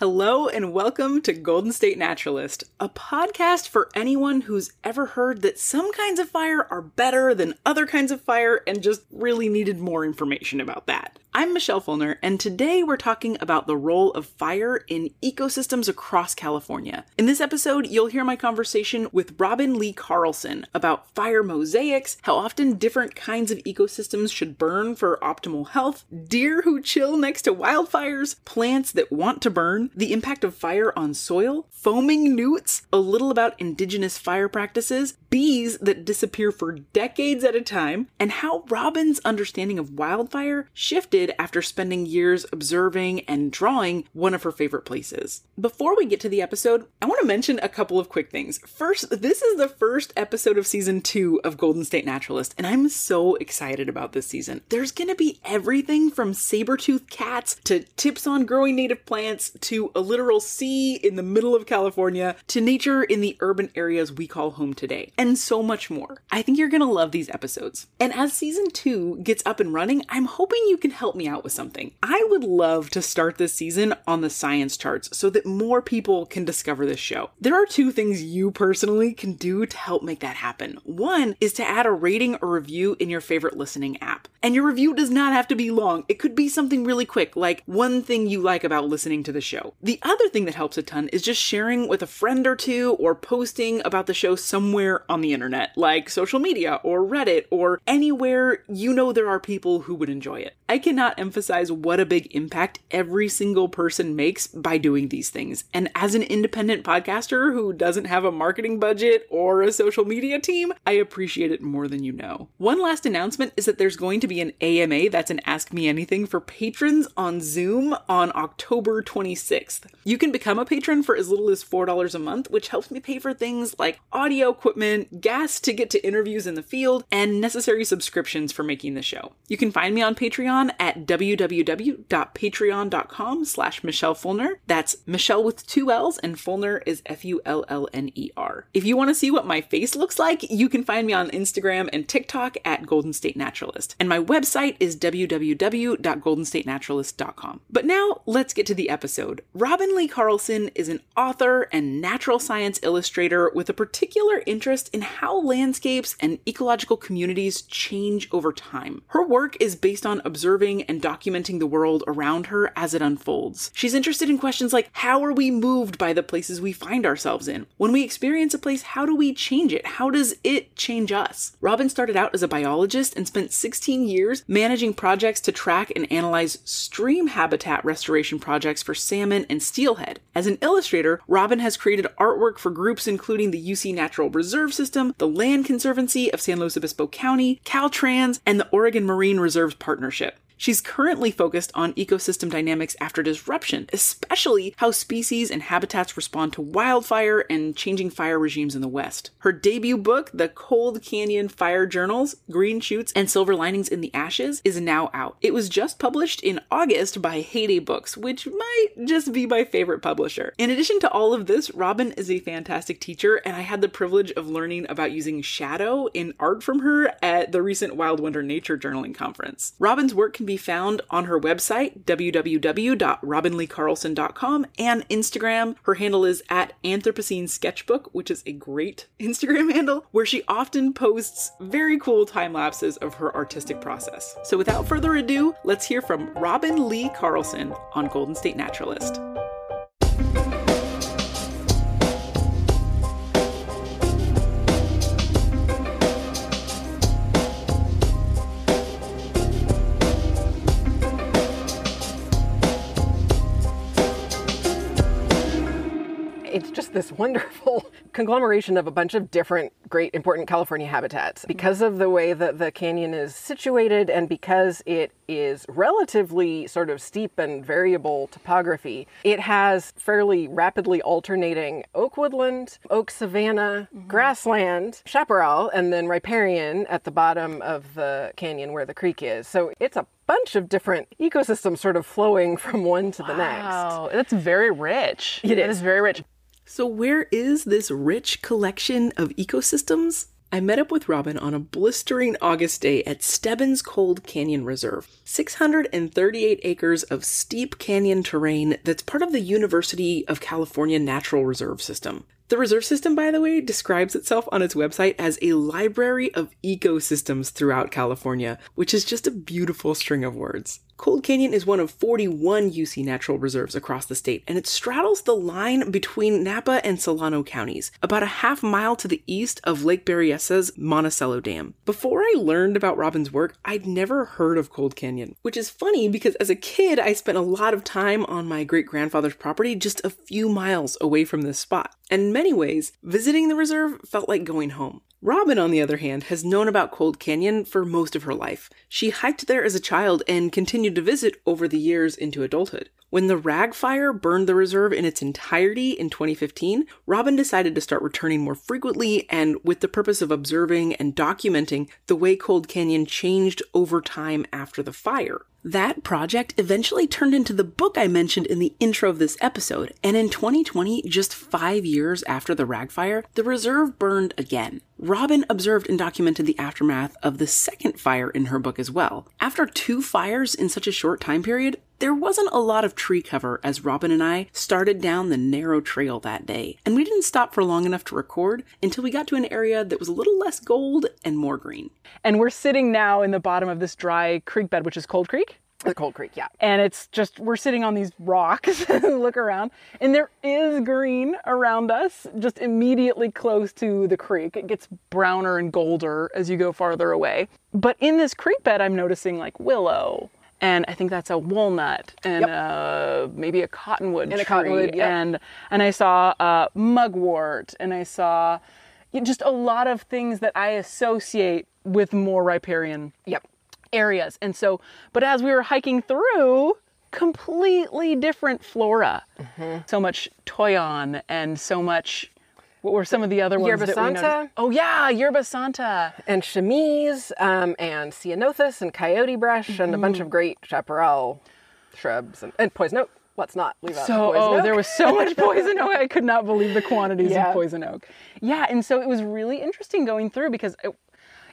Hello and welcome to Golden State Naturalist, a podcast for anyone who's ever heard that some kinds of fire are better than other kinds of fire and just really needed more information about that. I'm Michelle Fullner, and today we're talking about the role of fire in ecosystems across California. In this episode, you'll hear my conversation with Robin Lee Carlson about fire mosaics, how often different kinds of ecosystems should burn for optimal health, deer who chill next to wildfires, plants that want to burn, the impact of fire on soil, foaming newts, a little about indigenous fire practices, bees that disappear for decades at a time, and how Robin's understanding of wildfire shifted after spending years observing and drawing one of her favorite places. Before we get to the episode, I want to mention a couple of quick things. First, this is the first episode of season two of Golden State Naturalist, and I'm so excited about this season. There's gonna be everything from saber-toothed cats to tips on growing native plants to a literal sea in the middle of California to nature in the urban areas we call home today, and so much more. I think you're gonna love these episodes. And as season two gets up and running, I'm hoping you can help me out with something. I would love to start this season on the science charts so that more people can discover this show. There are two things you personally can do to help make that happen. One is to add a rating or review in your favorite listening app. And your review does not have to be long. It could be something really quick, like one thing you like about listening to the show. The other thing that helps a ton is just sharing with a friend or two or posting about the show somewhere on the internet, like social media or Reddit or anywhere you know there are people who would enjoy it. I cannot emphasize what a big impact every single person makes by doing these things. And as an independent podcaster who doesn't have a marketing budget or a social media team, I appreciate it more than you know. One last announcement is that there's going to be an AMA, that's an Ask Me Anything, for patrons on Zoom on October 26th. You can become a patron for as little as $4 a month, which helps me pay for things like audio equipment, gas to get to interviews in the field, and necessary subscriptions for making the show. You can find me on Patreon at www.patreon.com slash Michelle Fullner. That's Michelle with two L's and Fullner is F-U-L-L-N-E-R. If you want to see what my face looks like, you can find me on Instagram and TikTok at Golden State Naturalist. And my website is www.goldenstatenaturalist.com. But now let's get to the episode. Robin Lee Carlson is an author and natural science illustrator with a particular interest in how landscapes and ecological communities change over time. Her work is based on observing and documenting the world around her as it unfolds. She's interested in questions like how are we moved by the places we find ourselves in? When we experience a place, how do we change it? How does it change us? Robin started out as a biologist and spent 16 years managing projects to track and analyze stream habitat restoration projects for salmon and steelhead. As an illustrator, Robin has created artwork for groups including the UC Natural Reserve System, the Land Conservancy of San Luis Obispo County, Caltrans, and the Oregon Marine Reserves Partnership. She's currently focused on ecosystem dynamics after disruption, especially how species and habitats respond to wildfire and changing fire regimes in the West. Her debut book, The Cold Canyon Fire Journals Green Shoots and Silver Linings in the Ashes, is now out. It was just published in August by Heyday Books, which might just be my favorite publisher. In addition to all of this, Robin is a fantastic teacher, and I had the privilege of learning about using shadow in art from her at the recent Wild Wonder Nature Journaling Conference. Robin's work can be found on her website, www.robinleecarlson.com, and Instagram. Her handle is at Anthropocene Sketchbook, which is a great Instagram handle, where she often posts very cool time lapses of her artistic process. So without further ado, let's hear from Robin Lee Carlson on Golden State Naturalist. It's just this wonderful conglomeration of a bunch of different great important California habitats. Because of the way that the canyon is situated and because it is relatively sort of steep and variable topography, it has fairly rapidly alternating oak woodland, oak savanna, mm-hmm. grassland, chaparral, and then riparian at the bottom of the canyon where the creek is. So it's a bunch of different ecosystems sort of flowing from one to the next. Wow, that's very rich. It is. is very rich. So, where is this rich collection of ecosystems? I met up with Robin on a blistering August day at Stebbins Cold Canyon Reserve, 638 acres of steep canyon terrain that's part of the University of California Natural Reserve System. The reserve system, by the way, describes itself on its website as a library of ecosystems throughout California, which is just a beautiful string of words. Cold Canyon is one of 41 UC natural reserves across the state, and it straddles the line between Napa and Solano counties, about a half mile to the east of Lake Berryessa's Monticello Dam. Before I learned about Robin's work, I'd never heard of Cold Canyon, which is funny because as a kid, I spent a lot of time on my great grandfather's property just a few miles away from this spot. And in many ways, visiting the reserve felt like going home. Robin, on the other hand, has known about Cold Canyon for most of her life. She hiked there as a child and continued to visit over the years into adulthood. When the Wragg Fire burned the reserve in its entirety in 2015, Robin decided to start returning more frequently and with the purpose of observing and documenting the way Cold Canyon changed over time after the fire. That project eventually turned into the book I mentioned in the intro of this episode, and in 2020, just five years after the Wragg Fire, the reserve burned again. Robin observed and documented the aftermath of the second fire in her book as well. After two fires in such a short time period, there wasn't a lot of tree cover as Robin and I started down the narrow trail that day, and we didn't stop for long enough to record until we got to an area that was a little less gold and more green. And we're sitting now in the bottom of this dry creek bed, which is Cold Creek. The Cold Creek, yeah. And it's just, we're sitting on these rocks, look around, and there is green around us, just immediately close to the creek. It gets browner and golder as you go farther away. But in this creek bed, I'm noticing like willow, and I think that's a walnut and Yep. uh, maybe a cottonwood And a tree. cottonwood, yep. and and I saw uh, mugwort and I saw just a lot of things that I associate with more riparian Yep. areas. And so, but as we were hiking through, completely different flora. Mm-hmm. So much toyon and so much. What were some of the other ones Yerba Santa? Oh yeah, yerba santa. And chamise, um, and ceanothus, and coyote brush, and a bunch of great chaparral shrubs, and, and poison oak. Let's not leave out So, poison oh, oak. there was so much poison oak. I could not believe the quantities Yeah. of poison oak. Yeah, and so it was really interesting going through because, it,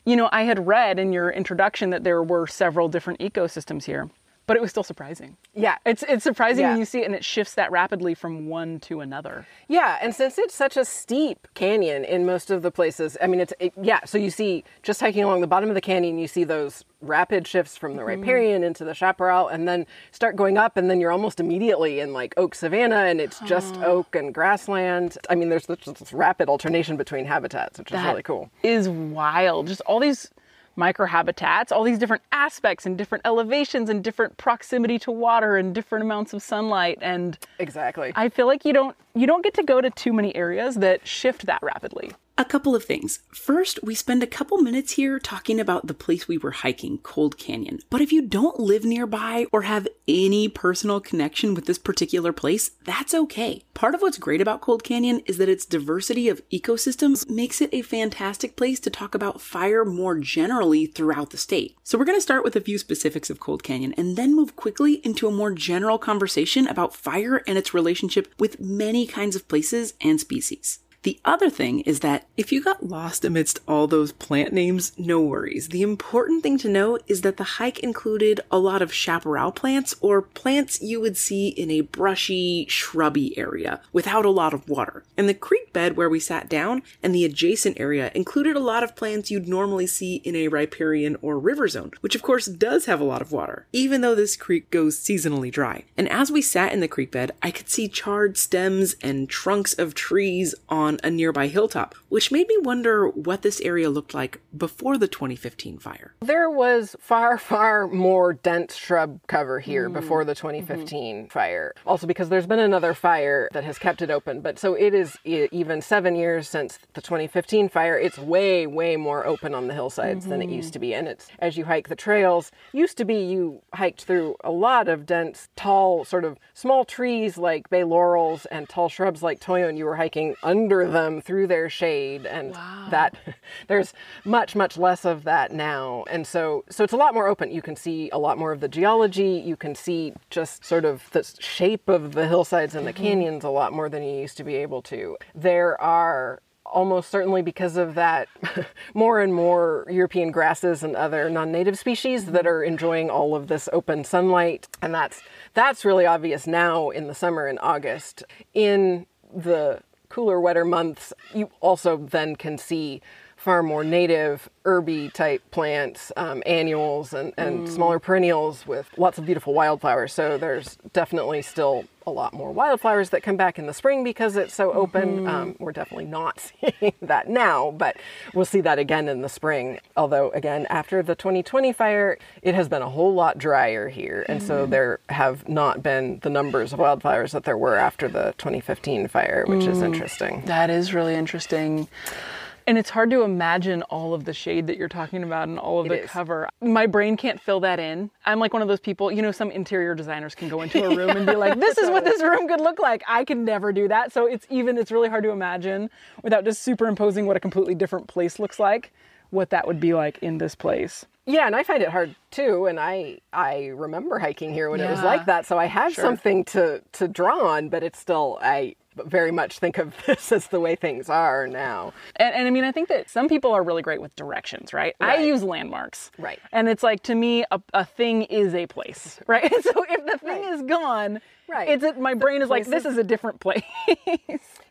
you know, I had read in your introduction that there were several different ecosystems here, but it was still surprising. Yeah. It's it's surprising Yeah. when you see it and it shifts that rapidly from one to another. Yeah, and since it's such a steep canyon in most of the places, I mean, it's it, yeah. So you see, just hiking along the bottom of the canyon, you see those rapid shifts from the mm-hmm. riparian into the chaparral, and then start going up, and then you're almost immediately in like oak savanna, and it's just oak and grassland. I mean, there's this, this rapid alternation between habitats, which is really cool. Is wild. Just all these microhabitats, all these different aspects and different elevations and different proximity to water and different amounts of sunlight and Exactly. I feel like you don't you don't get to go to too many areas that shift that rapidly. A couple of things. First, we spend a couple minutes here talking about the place we were hiking, Cold Canyon. But if you don't live nearby or have any personal connection with this particular place, that's okay. Part of what's great about Cold Canyon is that its diversity of ecosystems makes it a fantastic place to talk about fire more generally throughout the state. So we're going to start with a few specifics of Cold Canyon and then move quickly into a more general conversation about fire and its relationship with many kinds of places and species. The other thing is that if you got lost amidst all those plant names, no worries. The important thing to know is that the hike included a lot of chaparral plants or plants you would see in a brushy, shrubby area without a lot of water. And the creek bed where we sat down and the adjacent area included a lot of plants you'd normally see in a riparian or river zone, which of course does have a lot of water, even though this creek goes seasonally dry. And as we sat in the creek bed, I could see charred stems and trunks of trees on a nearby hilltop, which made me wonder what this area looked like before the 2015 fire. There was far, far more dense shrub cover here hmm. before the mm-hmm. 2015 fire. Also, because there's been another fire that has kept it open. But so it is even seven years since the 2015 fire. It's way, way more open on the hillsides than it used mm-hmm. to be. And it's as you hike the trails, used to be you hiked through a lot of dense, tall, sort of small trees like bay laurels and tall shrubs like toyon, and you were hiking under them through their shade. And that there's much, much less of that now. And so, so it's a lot more open. You can see a lot more of the geology. You can see just sort of the shape of the hillsides and the mm-hmm. canyons a lot more than you used to be able to. There are almost certainly because of that more and more European grasses and other non-native species that mm-hmm. are enjoying all of this open sunlight and that's that's really obvious now in the summer in August. In the cooler wetter months, you also then can see far more native herby type plants, um, annuals, and, and smaller perennials with lots of beautiful wildflowers. So there's definitely still a lot more wildflowers that come back in the spring because it's so open. Um, we're definitely not seeing that now, but we'll see that again in the spring. Although, again, after the 2020 fire, it has been a whole lot drier here. And so there have not been the numbers of wildflowers that there were after the 2015 fire, which is interesting. That is really interesting. And it's hard to imagine all of the shade that you're talking about and all of It the is. cover. My brain can't fill that in. I'm like one of those people, you know, some interior designers can go into a room and be like, this is what this room could look like. I can never do that. So it's even, it's really hard to imagine without just superimposing what a completely different place looks like, what that would be like in this place. Yeah, and I find it hard too. And I I remember hiking here when it was like that, so I have Sure. something to to draw on. But it's still I very much think of this as the way things are now. And, and I mean, I think that some people are really great with directions, right? I use landmarks. Right. And it's like, to me, a, a thing is a place, right? so if the thing Right. is gone, Right. it's a, my brain is like, this is- is a different place.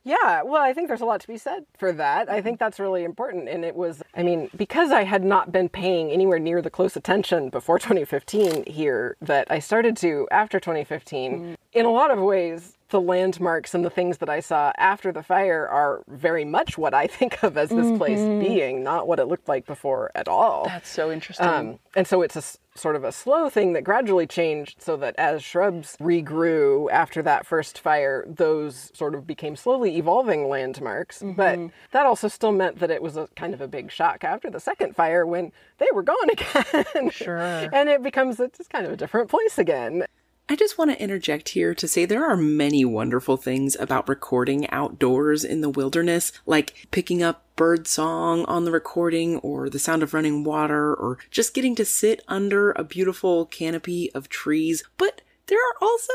Yeah, well, I think there's a lot to be said for that. I think that's really important. And it was, I mean, because I had not been paying anywhere near the close attention before 2015 here, that I started to after 2015. Mm. In a lot of ways, the landmarks and the things that I saw after the fire are very much what I think of as this place being, not what it looked like before at all. That's so interesting. Um, and so it's a s- sort of a slow thing that gradually changed so that as shrubs regrew after that first fire, those sort of became slowly evolving landmarks. But that also still meant that it was a kind of a big shock after the second fire when they were gone again. Sure. and it becomes a, just kind of a different place again. I just want to interject here to say there are many wonderful things about recording outdoors in the wilderness, like picking up bird song on the recording or the sound of running water or just getting to sit under a beautiful canopy of trees. But there are also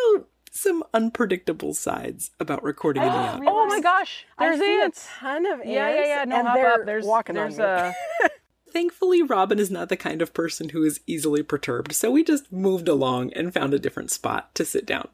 some unpredictable sides about recording in the outdoors. oh my gosh, there's I see ants. a ton of ants. Yeah, yeah, yeah. No, and hop they're up. There's, walking there's on me. a. Thankfully, Robin is not the kind of person who is easily perturbed, so we just moved along and found a different spot to sit down.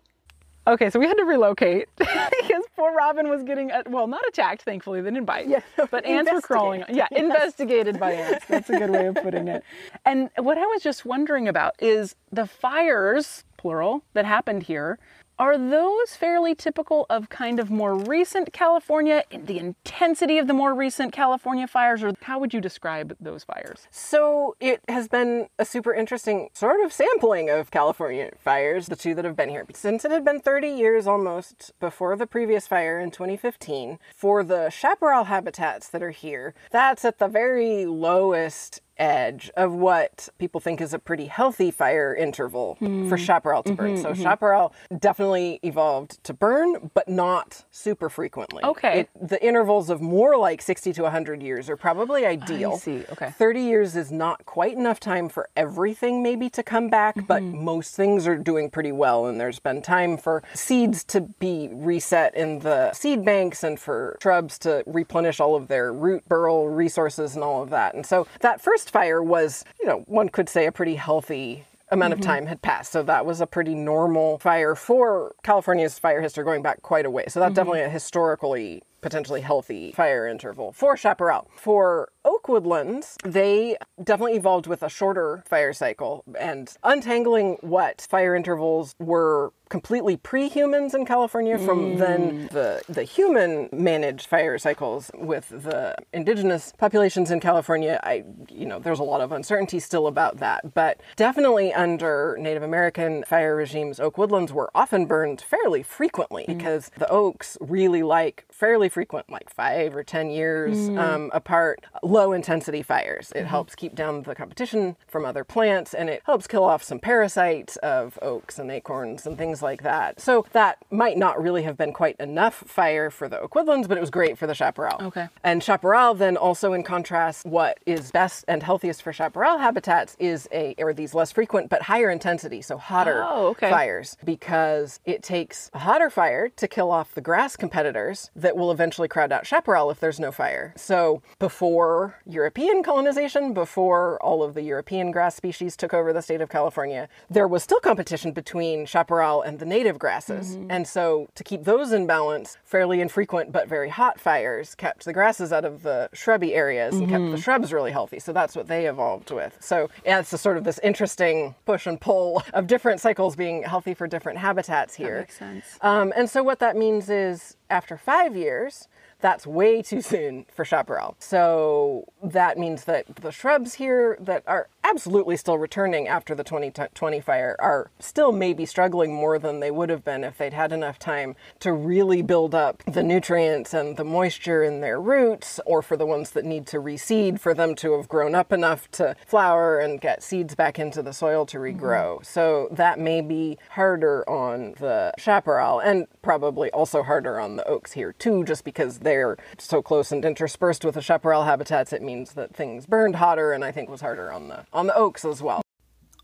Okay, so we had to relocate because poor Robin was getting, uh, well, not attacked, thankfully. They didn't bite. Yeah, But ants were crawling. Yeah, investigated by ants. That's a good way of putting it. And what I was just wondering about is the fires, plural, that happened here. Are those fairly typical of kind of more recent California, the intensity of the more recent California fires, or how would you describe those fires? So it has been a super interesting sort of sampling of California fires, the two that have been here. Since it had been 30 years almost before the previous fire in 2015, for the chaparral habitats that are here, that's at the very lowest edge of what people think is a pretty healthy fire interval for hmm. chaparral to burn. Mm-hmm, so mm-hmm. chaparral definitely evolved to burn, but not super frequently. Okay. It- the intervals of more like 60 to 100 years are probably ideal. I see. Okay. 30 years is not quite enough time for everything maybe to come back, but mm-hmm. most things are doing pretty well. And there's been time for seeds to be reset in the seed banks and for shrubs to replenish all of their root burl resources and all of that. And so that first fire was, you know, one could say a pretty healthy amount of mm-hmm. time had passed. So that was a pretty normal fire for California's fire history going back quite a way. So that's mm-hmm. definitely a historically potentially healthy fire interval for chaparral. For oak woodlands, they definitely evolved with a shorter fire cycle and untangling what fire intervals were completely pre-humans in California from mm. then the the human managed fire cycles with the indigenous populations in California. I you know there's a lot of uncertainty still about that but definitely under Native American fire regimes oak woodlands were often burned fairly frequently mm. because the oaks really like fairly frequent like 5 or 10 years um, apart low intensity fires it helps keep down the competition from other plants and it helps kill off some parasites of oaks and acorns and things things like that. So that might not really have been quite enough fire for the oak woodlands, but it was great for the chaparral. Okay. And chaparral then also in contrast, what is best and healthiest for chaparral habitats is a or these less frequent but higher intensity, so hotter Oh, okay. fires, because it takes a hotter fire to kill off the grass competitors that will eventually crowd out chaparral if there's no fire. So before European colonization, before all of the European grass species took over the state of California, there was still competition between chaparral and the native grasses. And so to keep those in balance, fairly infrequent but very hot fires kept the grasses out of the shrubby areas and kept the shrubs really healthy. So that's what they evolved with. So yeah, it's a sort of this interesting push and pull of different cycles being healthy for different habitats here. Makes sense. Um, and so what that means is after five years, that's way too soon for chaparral. So that means that the shrubs here that are absolutely still returning after the 2020 fire are still maybe struggling more than they would have been if they'd had enough time to really build up the nutrients and the moisture in their roots, or for the ones that need to reseed for them to have grown up enough to flower and get seeds back into the soil to mm-hmm. regrow. So that may be harder on the chaparral and probably also harder on the oaks here too, just because they're so close and interspersed with the chaparral habitats. It means that things burned hotter, and I think was harder on the on the oaks as well.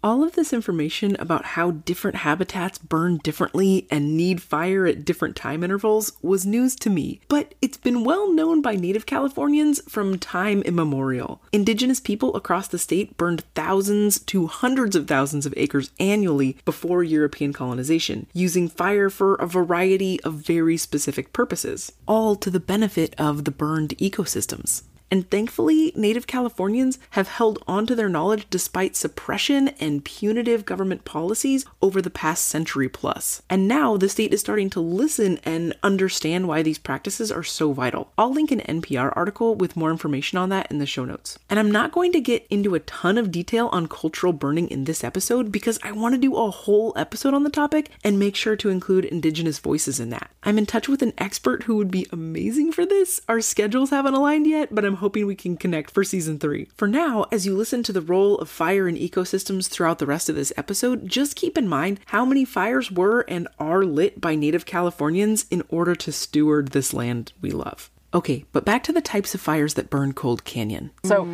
All of this information about how different habitats burn differently and need fire at different time intervals was news to me, but it's been well known by Native Californians from time immemorial. Indigenous people across the state burned thousands to hundreds of thousands of acres annually before European colonization, using fire for a variety of very specific purposes, all to the benefit of the burned ecosystems. And thankfully, Native Californians have held on to their knowledge despite suppression and punitive government policies over the past century plus. And now the state is starting to listen and understand why these practices are so vital. I'll link an NPR article with more information on that in the show notes. And I'm not going to get into a ton of detail on cultural burning in this episode because I want to do a whole episode on the topic and make sure to include Indigenous voices in that. I'm in touch with an expert who would be amazing for this. Our schedules haven't aligned yet, but I'm hoping we can connect for season three. For now, as you listen to the role of fire in ecosystems throughout the rest of this episode, just keep in mind how many fires were and are lit by Native Californians in order to steward this land we love. Okay, but back to the types of fires that burn Cold Canyon. So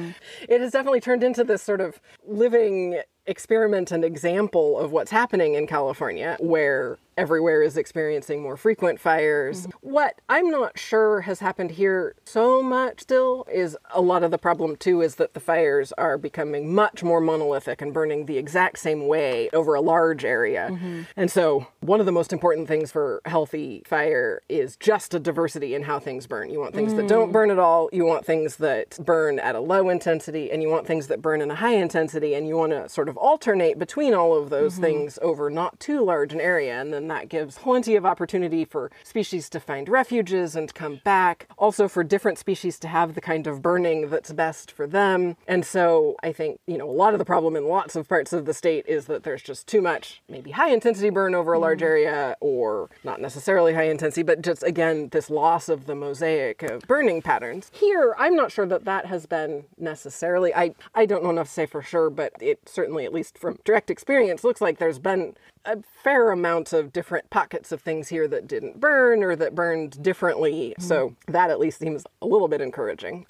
it has definitely turned into this sort of living experiment and example of what's happening in California, where everywhere is experiencing more frequent fires. Mm-hmm. What I'm not sure has happened here so much still is a lot of the problem too is that the fires are becoming much more monolithic and burning the exact same way over a large area. Mm-hmm. And so one of the most important things for healthy fire is just a diversity in how things burn. You want things that don't mm. burn at all, you want things that burn at a low intensity, and you want things that burn in a high intensity, and you want to sort of alternate between all of those mm-hmm. things over not too large an area. And then that gives plenty of opportunity for species to find refuges and come back. Also, for different species to have the kind of burning that's best for them. And so I think, you know, a lot of the problem in lots of parts of the state is that there's just too much, maybe high intensity burn over a large mm. area, or not necessarily high intensity, but just again, this loss of the mosaic of burning patterns. Here, I'm not sure that that has been necessarily, I, I don't know enough to say for sure, but it certainly, at least from direct experience, looks like there's been a fair amount of different pockets of things here that didn't burn or that burned differently. So mm-hmm. that at least seems a little bit encouraging.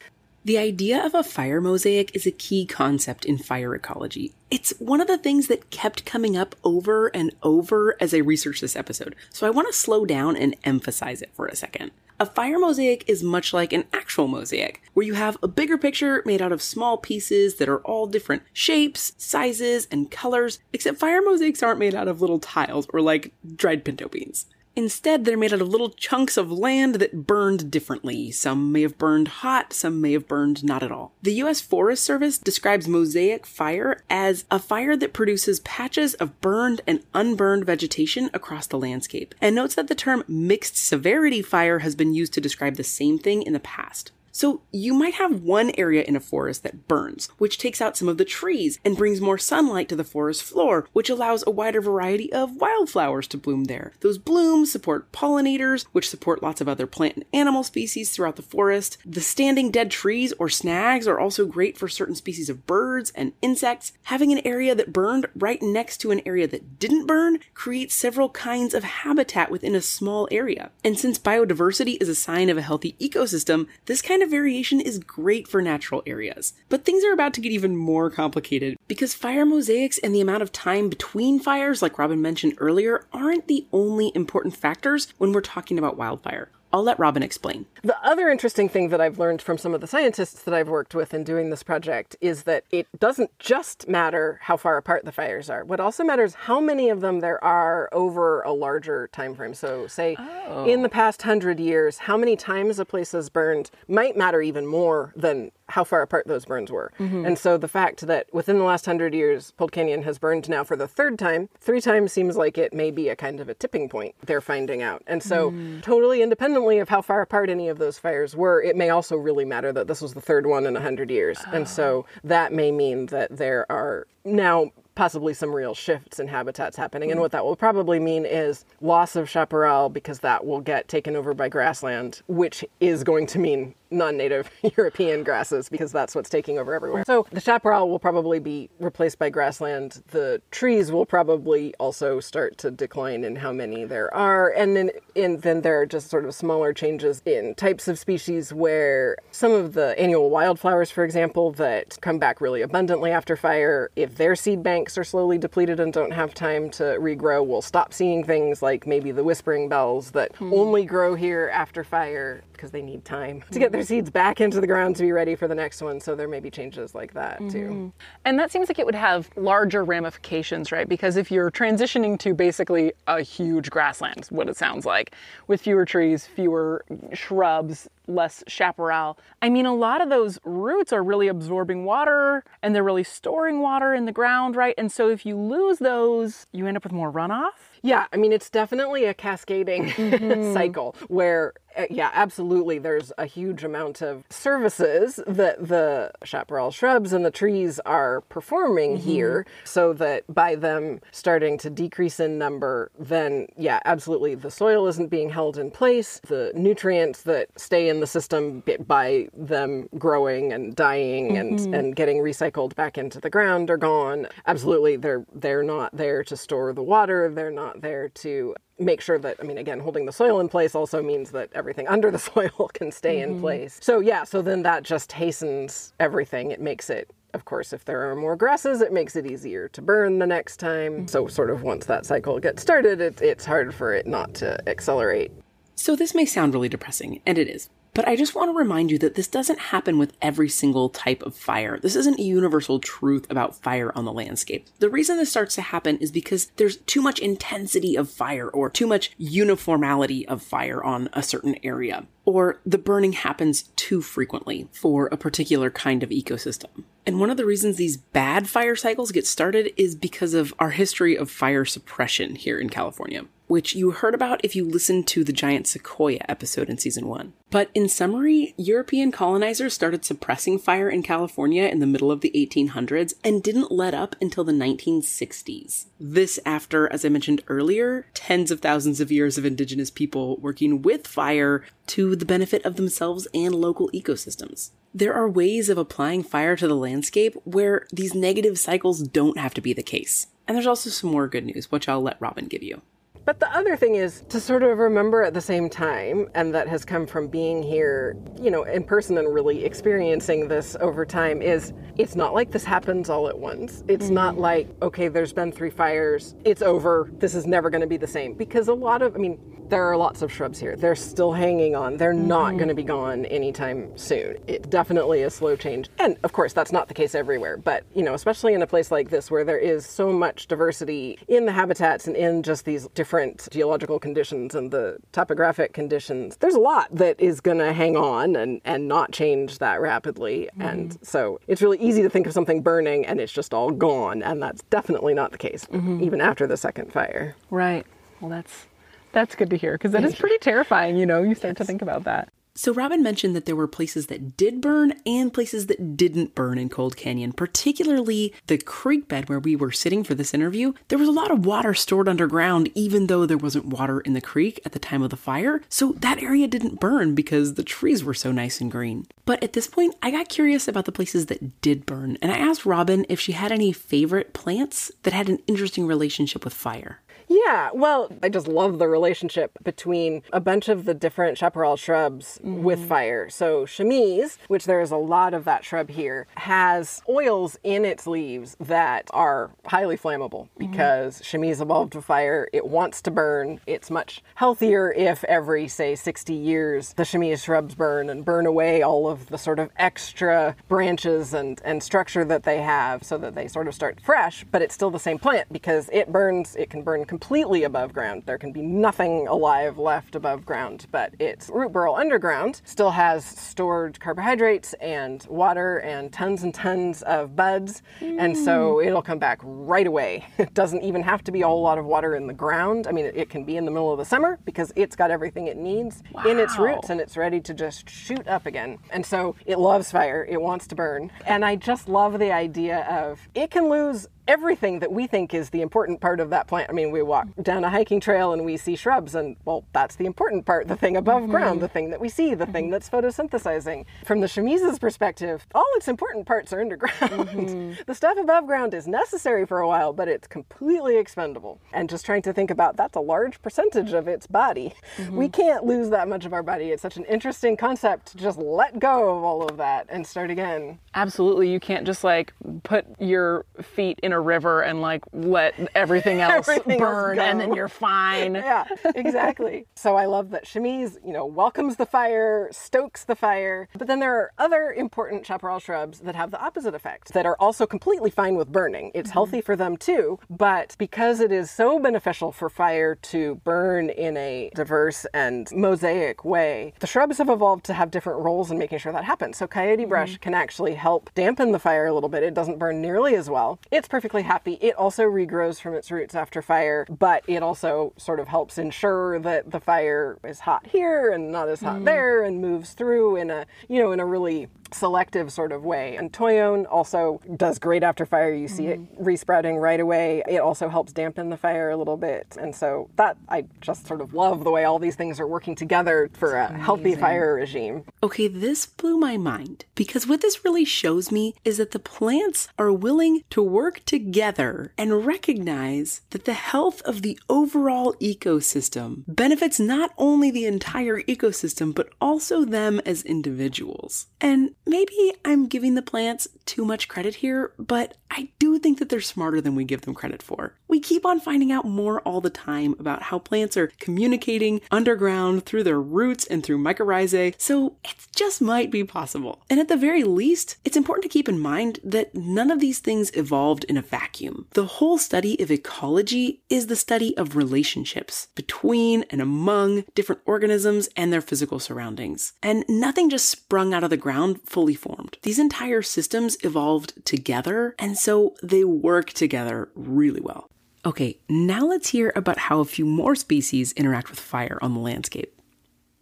The idea of a fire mosaic is a key concept in fire ecology. It's one of the things that kept coming up over and over as I researched this episode, so I want to slow down and emphasize it for a second. A fire mosaic is much like an actual mosaic, where you have a bigger picture made out of small pieces that are all different shapes, sizes, and colors, except fire mosaics aren't made out of little tiles or like dried pinto beans. Instead, they're made out of little chunks of land that burned differently. Some may have burned hot, some may have burned not at all. The US Forest Service describes mosaic fire as a fire that produces patches of burned and unburned vegetation across the landscape, and notes that the term mixed severity fire has been used to describe the same thing in the past. So you might have one area in a forest that burns, which takes out some of the trees and brings more sunlight to the forest floor, which allows a wider variety of wildflowers to bloom there. Those blooms support pollinators, which support lots of other plant and animal species throughout the forest. The standing dead trees or snags are also great for certain species of birds and insects. Having an area that burned right next to an area that didn't burn creates several kinds of habitat within a small area. And since biodiversity is a sign of a healthy ecosystem, this kind of variation is great for natural areas. But things are about to get even more complicated because fire mosaics and the amount of time between fires, like Robin mentioned earlier, aren't the only important factors when we're talking about wildfire. I'll let Robin explain. The other interesting thing that I've learned from some of the scientists that I've worked with in doing this project is that it doesn't just matter how far apart the fires are. What also matters how many of them there are over a larger time frame. So say oh. in the past 100 years, how many times a place has burned might matter even more than how far apart those burns were. Mm-hmm. And so the fact that within the last hundred years, Cold Canyon has burned now for the third time, three times seems like it may be a kind of a tipping point they're finding out. And so, mm. totally independently of how far apart any of those fires were, it may also really matter that this was the third one in a hundred years. Oh. And so that may mean that there are now possibly some real shifts in habitats happening. And what that will probably mean is loss of chaparral because that will get taken over by grassland, which is going to mean non-native European grasses because that's what's taking over everywhere. So the chaparral will probably be replaced by grassland. The trees will probably also start to decline in how many there are. And then in, then there are just sort of smaller changes in types of species where some of the annual wildflowers, for example, that come back really abundantly after fire, if their seed banks are slowly depleted and don't have time to regrow, we'll stop seeing things like maybe the whispering bells that hmm. only grow here after fire because they need time to get their seeds back into the ground to be ready for the next one. So there may be changes like that mm-hmm. too. And that seems like it would have larger ramifications, right? Because if you're transitioning to basically a huge grassland, what it sounds like, with fewer trees, fewer shrubs, less chaparral. I mean, a lot of those roots are really absorbing water and they're really storing water in the ground, right? And so if you lose those, you end up with more runoff. Yeah, I mean, it's definitely a cascading mm-hmm. cycle where uh, yeah, absolutely. There's a huge amount of services that the chaparral shrubs and the trees are performing mm-hmm. here, so that by them starting to decrease in number, then yeah, absolutely, the soil isn't being held in place. The nutrients that stay in the system by them growing and dying mm-hmm. and and getting recycled back into the ground are gone. Absolutely, they're they're not there to store the water. They're not there to make sure that, I mean, again, holding the soil in place also means that everything under the soil can stay mm-hmm. in place. So, yeah, so then that just hastens everything. It makes it of course, if there are more grasses, it makes it easier to burn the next time. Mm-hmm. So, sort of once that cycle gets started, it, it's hard for it not to accelerate. So, this may sound really depressing, and it is. But I just want to remind you that this doesn't happen with every single type of fire. This isn't a universal truth about fire on the landscape. The reason this starts to happen is because there's too much intensity of fire or too much uniformity of fire on a certain area. Or the burning happens too frequently for a particular kind of ecosystem. And one of the reasons these bad fire cycles get started is because of our history of fire suppression here in California which you heard about if you listened to the giant sequoia episode in season one. But in summary, European colonizers started suppressing fire in California in the middle of the 1800s and didn't let up until the 1960s. This after, as I mentioned earlier, tens of thousands of years of indigenous people working with fire to the benefit of themselves and local ecosystems. There are ways of applying fire to the landscape where these negative cycles don't have to be the case. And there's also some more good news, which I'll let Robin give you. But the other thing is to sort of remember at the same time, and that has come from being here, you know, in person and really experiencing this over time, is it's not like this happens all at once. It's mm-hmm. not like, okay, there's been three fires, it's over, this is never going to be the same. Because a lot of, I mean, there are lots of shrubs here. They're still hanging on. They're mm-hmm. not going to be gone anytime soon. It definitely a slow change. And of course, that's not the case everywhere, but you know, especially in a place like this where there is so much diversity in the habitats and in just these different geological conditions and the topographic conditions, there's a lot that is going to hang on and and not change that rapidly. Mm-hmm. And so, it's really easy to think of something burning and it's just all gone, and that's definitely not the case mm-hmm. even after the second fire. Right. Well, that's that's good to hear because that is pretty terrifying, you know, you start yes. to think about that. So, Robin mentioned that there were places that did burn and places that didn't burn in Cold Canyon, particularly the creek bed where we were sitting for this interview. There was a lot of water stored underground, even though there wasn't water in the creek at the time of the fire. So, that area didn't burn because the trees were so nice and green. But at this point, I got curious about the places that did burn, and I asked Robin if she had any favorite plants that had an interesting relationship with fire. Yeah, well, I just love the relationship between a bunch of the different chaparral shrubs mm-hmm. with fire. So, chamise, which there is a lot of that shrub here, has oils in its leaves that are highly flammable mm-hmm. because chamise evolved with fire. It wants to burn. It's much healthier if every, say, 60 years the chamise shrubs burn and burn away all of the sort of extra branches and, and structure that they have so that they sort of start fresh, but it's still the same plant because it burns, it can burn completely above ground. There can be nothing alive left above ground, but its root burl underground still has stored carbohydrates and water and tons and tons of buds, mm. and so hmm. it'll come back right away. It doesn't even have to be a whole lot of water in the ground. I mean, it can be in the middle of the summer because it's got everything it needs wow. in its roots and it's ready to just shoot up again. And so it loves fire, it wants to burn. And I just love the idea of it can lose everything that we think is the important part of that plant. I mean, we walk down a hiking trail and we see shrubs, and well, that's the important part, the thing above mm-hmm. ground, the thing that we see, the mm-hmm. thing that's photosynthesizing. From the chamise's perspective, all its important parts are underground. Mm-hmm. the stuff above ground is necessary for a while, but it's completely expendable. And just trying to think about that's a large percentage of its body. We mm-hmm. can't lose that much of our body. It's such an interesting concept to just let go of all of that and start again. Absolutely. You can't just like put your feet in a a river and like let everything else everything burn else and then you're fine. yeah, exactly. so I love that chamise, you know, welcomes the fire, stokes the fire. But then there are other important chaparral shrubs that have the opposite effect that are also completely fine with burning. It's mm-hmm. healthy for them too, but because it is so beneficial for fire to burn in a diverse and mosaic way, the shrubs have evolved to have different roles in making sure that happens. So coyote brush mm-hmm. can actually help dampen the fire a little bit. It doesn't burn nearly as well. It's perfect perfectly happy. It also regrows from its roots after fire, but it also sort of helps ensure that the fire is hot here and not as hot mm. there and moves through in a, you know, in a really selective sort of way. And toyon also does great after fire. You see mm-hmm. it resprouting right away. It also helps dampen the fire a little bit. And so that I just sort of love the way all these things are working together for a healthy fire regime. Okay, this blew my mind because what this really shows me is that the plants are willing to work together and recognize that the health of the overall ecosystem benefits not only the entire ecosystem but also them as individuals. And maybe I'm giving the plants too much credit here, but I do think that they're smarter than we give them credit for. We keep on finding out more all the time about how plants are communicating underground through their roots and through mycorrhizae, so it just might be possible. And at the very least, it's important to keep in mind that none of these things evolved in a vacuum. The whole study of ecology is the study of relationships between and among different organisms and their physical surroundings. And nothing just sprung out of the ground fully formed. These entire systems evolved together, and so they work together really well. Okay, now let's hear about how a few more species interact with fire on the landscape.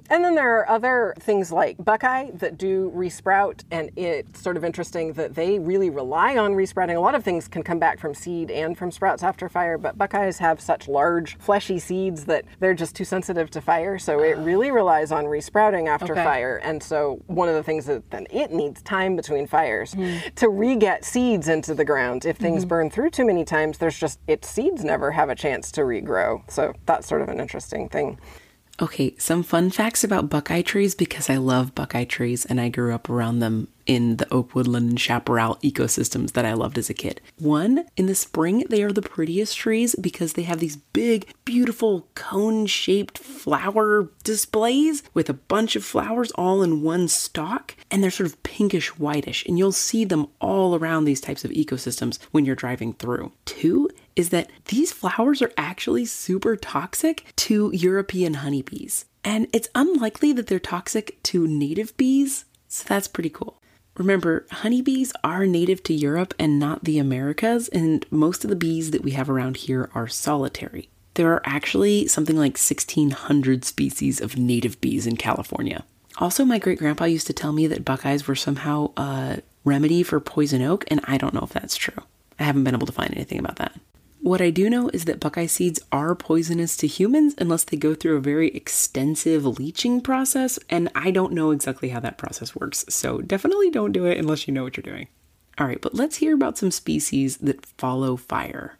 And then there are other things like buckeye that do resprout, and it's sort of interesting that they really rely on resprouting. A lot of things can come back from seed and from sprouts after fire, but buckeyes have such large, fleshy seeds that they're just too sensitive to fire, so it really relies on resprouting after okay. fire. And so one of the things that then it needs time between fires mm. to re-get seeds into the ground. If things mm-hmm. burn through too many times, there's just its seeds never have a chance to regrow. So that's sort of an interesting thing. Okay, some fun facts about buckeye trees because I love buckeye trees and I grew up around them in the oak woodland and chaparral ecosystems that I loved as a kid. One, in the spring, they are the prettiest trees because they have these big, beautiful cone shaped flower displays with a bunch of flowers all in one stalk, and they're sort of pinkish whitish, and you'll see them all around these types of ecosystems when you're driving through. Two, is that these flowers are actually super toxic to European honeybees. And it's unlikely that they're toxic to native bees, so that's pretty cool. Remember, honeybees are native to Europe and not the Americas, and most of the bees that we have around here are solitary. There are actually something like 1,600 species of native bees in California. Also, my great grandpa used to tell me that buckeyes were somehow a remedy for poison oak, and I don't know if that's true. I haven't been able to find anything about that. What I do know is that buckeye seeds are poisonous to humans unless they go through a very extensive leaching process, and I don't know exactly how that process works, so definitely don't do it unless you know what you're doing. All right, but let's hear about some species that follow fire.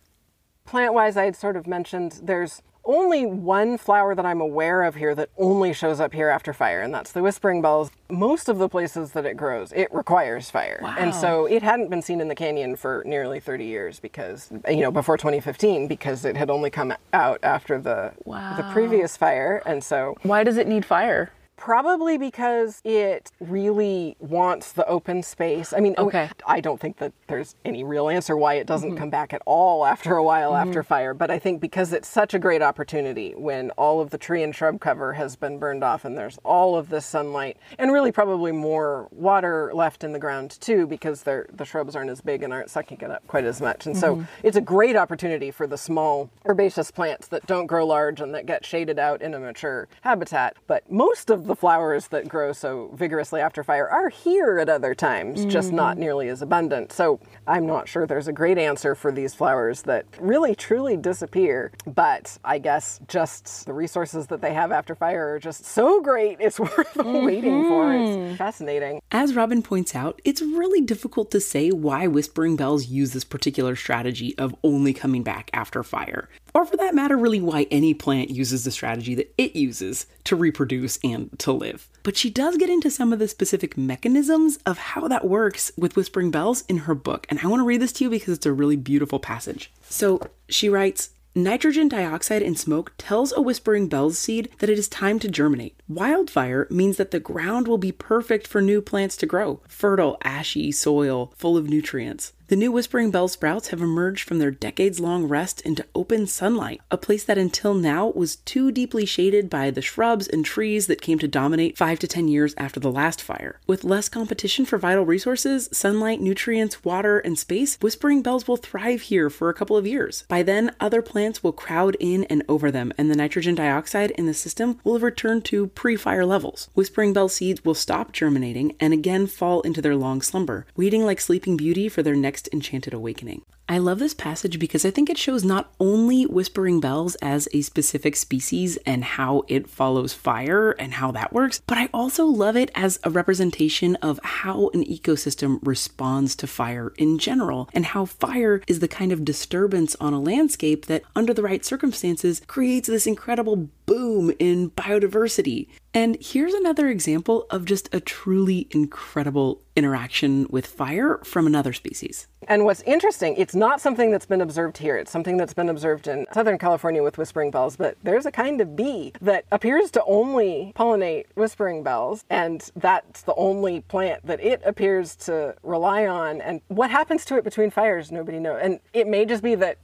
Plant wise, I had sort of mentioned there's only one flower that I'm aware of here that only shows up here after fire, and that's the whispering bells. Most of the places that it grows, it requires fire. And so it hadn't been seen in the canyon for nearly 30 years because, you know, before 2015, because it had only come out after the, the previous fire. And so Why does it need fire? Probably because it really wants the open space. I mean, Okay. I don't think that there's any real answer why it doesn't mm-hmm. come back at all after a while mm-hmm. after fire, but I think because it's such a great opportunity when all of the tree and shrub cover has been burned off and there's all of this sunlight and really probably more water left in the ground too because they're, the shrubs aren't as big and aren't sucking it up quite as much. And so mm-hmm. it's a great opportunity for the small herbaceous plants that don't grow large and that get shaded out in a mature habitat. But most of the flowers that grow so vigorously after fire are here at other times, just not mm-hmm. nearly as abundant. So I'm not sure there's a great answer for these flowers that really truly disappear. But I guess just the resources that they have after fire are just so great, it's worth waiting for. It's mm-hmm. fascinating. As Robin points out, it's really difficult to say why whispering bells use this particular strategy of only coming back after fire. Or for that matter, really why any plant uses the strategy that it uses to reproduce and to live. But she does get into some of the specific mechanisms of how that works with whispering bells in her book, and I want to read this to you because it's a really beautiful passage. So she writes, Nitrogen dioxide in smoke tells a whispering bells seed that it is time to germinate. Wildfire means that the ground will be perfect for new plants to grow fertile, ashy soil full of nutrients. The new whispering bell sprouts have emerged from their decades long rest into open sunlight, a place that until now was too deeply shaded by the shrubs and trees that came to dominate 5 to 10 years after the last fire. With less competition for vital resources, sunlight, nutrients, water, and space, whispering bells will thrive here for a couple of years. By then, other plants will crowd in and over them, and the nitrogen dioxide in the system will have returned to pre fire levels. Whispering bell seeds will stop germinating and again fall into their long slumber, waiting like Sleeping Beauty for their next enchanted awakening. I love this passage because I think it shows not only whispering bells as a specific species and how it follows fire and how that works, but I also love it as a representation of how an ecosystem responds to fire in general and how fire is the kind of disturbance on a landscape that, under the right circumstances, creates this incredible boom in biodiversity. And here's another example of just a truly incredible interaction with fire from another species. And what's interesting, it's not something that's been observed here. It's something that's been observed in Southern California with whispering bells, but there's a kind of bee that appears to only pollinate whispering bells, and that's the only plant that it appears to rely on. And what happens to it between fires, nobody knows. And it may just be that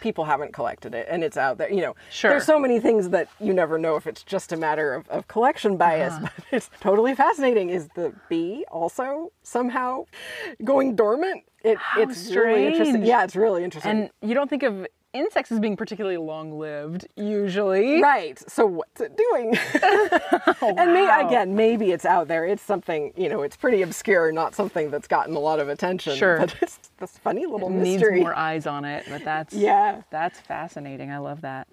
people haven't collected it and it's out there. You know, Sure. there's so many things that you never know if it's just a matter of, of collection bias, uh-huh. but it's totally fascinating. Is the bee also somehow going dormant? It, it's really interesting. strange. Yeah, it's really interesting. And you don't think of insects as being particularly long lived, usually. Right. So what's it doing? And may, again, maybe it's out there. It's something, you know, it's pretty obscure, not something that's gotten a lot of attention. Sure. But it's this funny little Needs mystery. Needs more eyes on it, but that's Yeah. that's fascinating. I love that.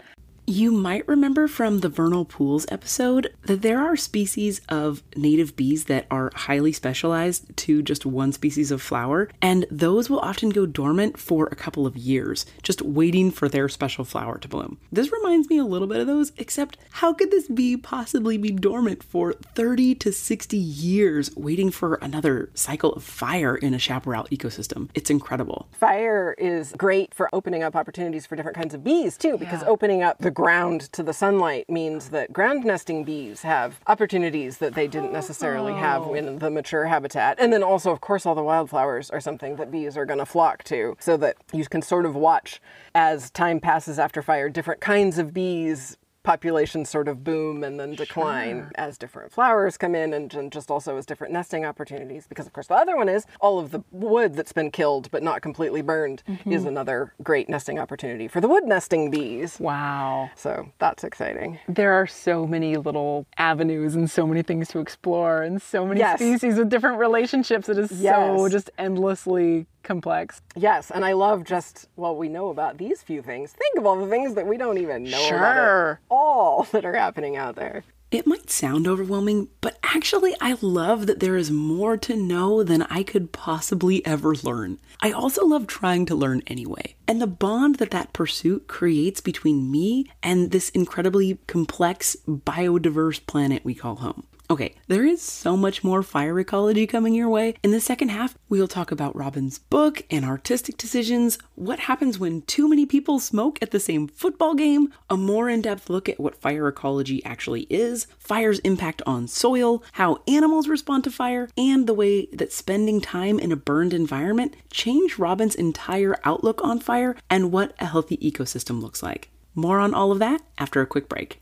You might remember from the vernal pools episode that there are species of native bees that are highly specialized to just one species of flower, and those will often go dormant for a couple of years, just waiting for their special flower to bloom. This reminds me a little bit of those, except how could this bee possibly be dormant for 30 to 60 years, waiting for another cycle of fire in a chaparral ecosystem? It's incredible. Fire is great for opening up opportunities for different kinds of bees too, because opening up the ground to the sunlight means that ground nesting bees have opportunities that they didn't necessarily have oh. in the mature habitat. And then also, of course, all the wildflowers are something that bees are going to flock to, so that you can sort of watch as time passes after fire, different kinds of bees populations sort of boom and then decline as different flowers come in and, and just also as different nesting opportunities. Because, of course, the other one is all of the wood that's been killed but not completely burned mm-hmm. is another great nesting opportunity for the wood nesting bees. Wow. So that's exciting. There are so many little avenues and so many things to explore and so many Yes. species with different relationships. It is so just endlessly complex. Yes, and I love just, well, we know about these few things. Think of all the things that we don't even know about. Sure. All that are happening out there. It might sound overwhelming, but actually, I love that there is more to know than I could possibly ever learn. I also love trying to learn anyway. And the bond that that pursuit creates between me and this incredibly complex, biodiverse planet we call home. Okay, there is so much more fire ecology coming your way. In the second half, we'll talk about Robin's book and artistic decisions, what happens when too many people smoke at the same football game, a more in depth look at what fire ecology actually is, fire's impact on soil, how animals respond to fire, and the way that spending time in a burned environment changed Robin's entire outlook on fire and what a healthy ecosystem looks like. More on all of that after a quick break.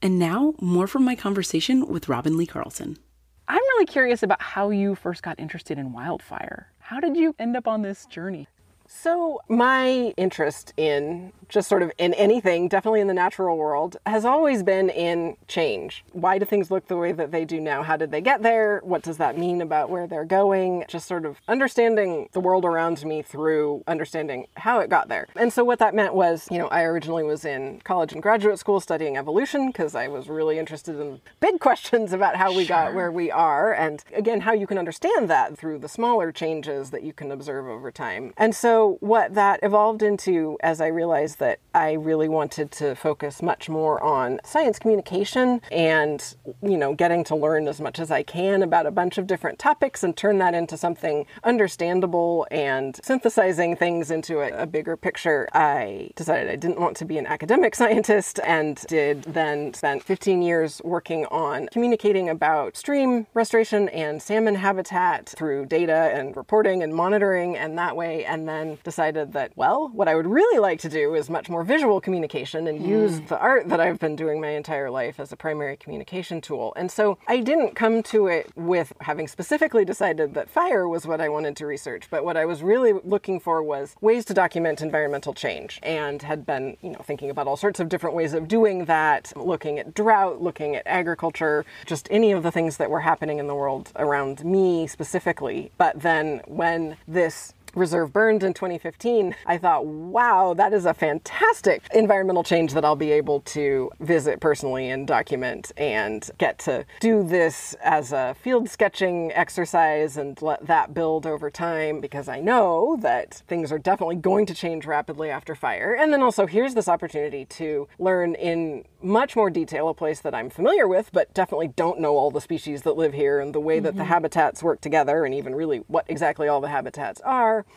And now, more from my conversation with Robin Lee Carlson. I'm really curious about how you first got interested in wildfire. How did you end up on this journey? So, my interest in just sort of in anything, definitely in the natural world, has always been in change. Why do things look the way that they do now? How did they get there? What does that mean about where they're going? Just sort of understanding the world around me through understanding how it got there. And so, what that meant was, you know, I originally was in college and graduate school studying evolution because I was really interested in big questions about how we got where we are. And again, how you can understand that through the smaller changes that you can observe over time. And so, what that evolved into as I realized that I really wanted to focus much more on science communication and, you know, getting to learn as much as I can about a bunch of different topics and turn that into something understandable and synthesizing things into a, a bigger picture. I decided I didn't want to be an academic scientist and did then spent 15 years working on communicating about stream restoration and salmon habitat through data and reporting and monitoring and that way and then decided that well what I would really like to do is much more visual communication and hmm. use the art that I've been doing my entire life as a primary communication tool. And so I didn't come to it with having specifically decided that fire was what I wanted to research, but what I was really looking for was ways to document environmental change and had been, you know, thinking about all sorts of different ways of doing that, looking at drought, looking at agriculture, just any of the things that were happening in the world around me specifically. But then when this reserve burned in 2015, I thought, wow, that is a fantastic environmental change that I'll be able to visit personally and document and get to do this as a field sketching exercise and let that build over time because I know that things are definitely going to change rapidly after fire. And then also, here's this opportunity to learn in much more detail a place that I'm familiar with, but definitely don't know all the species that live here and the way that the mm-hmm. habitats work together, and even really what exactly all the habitats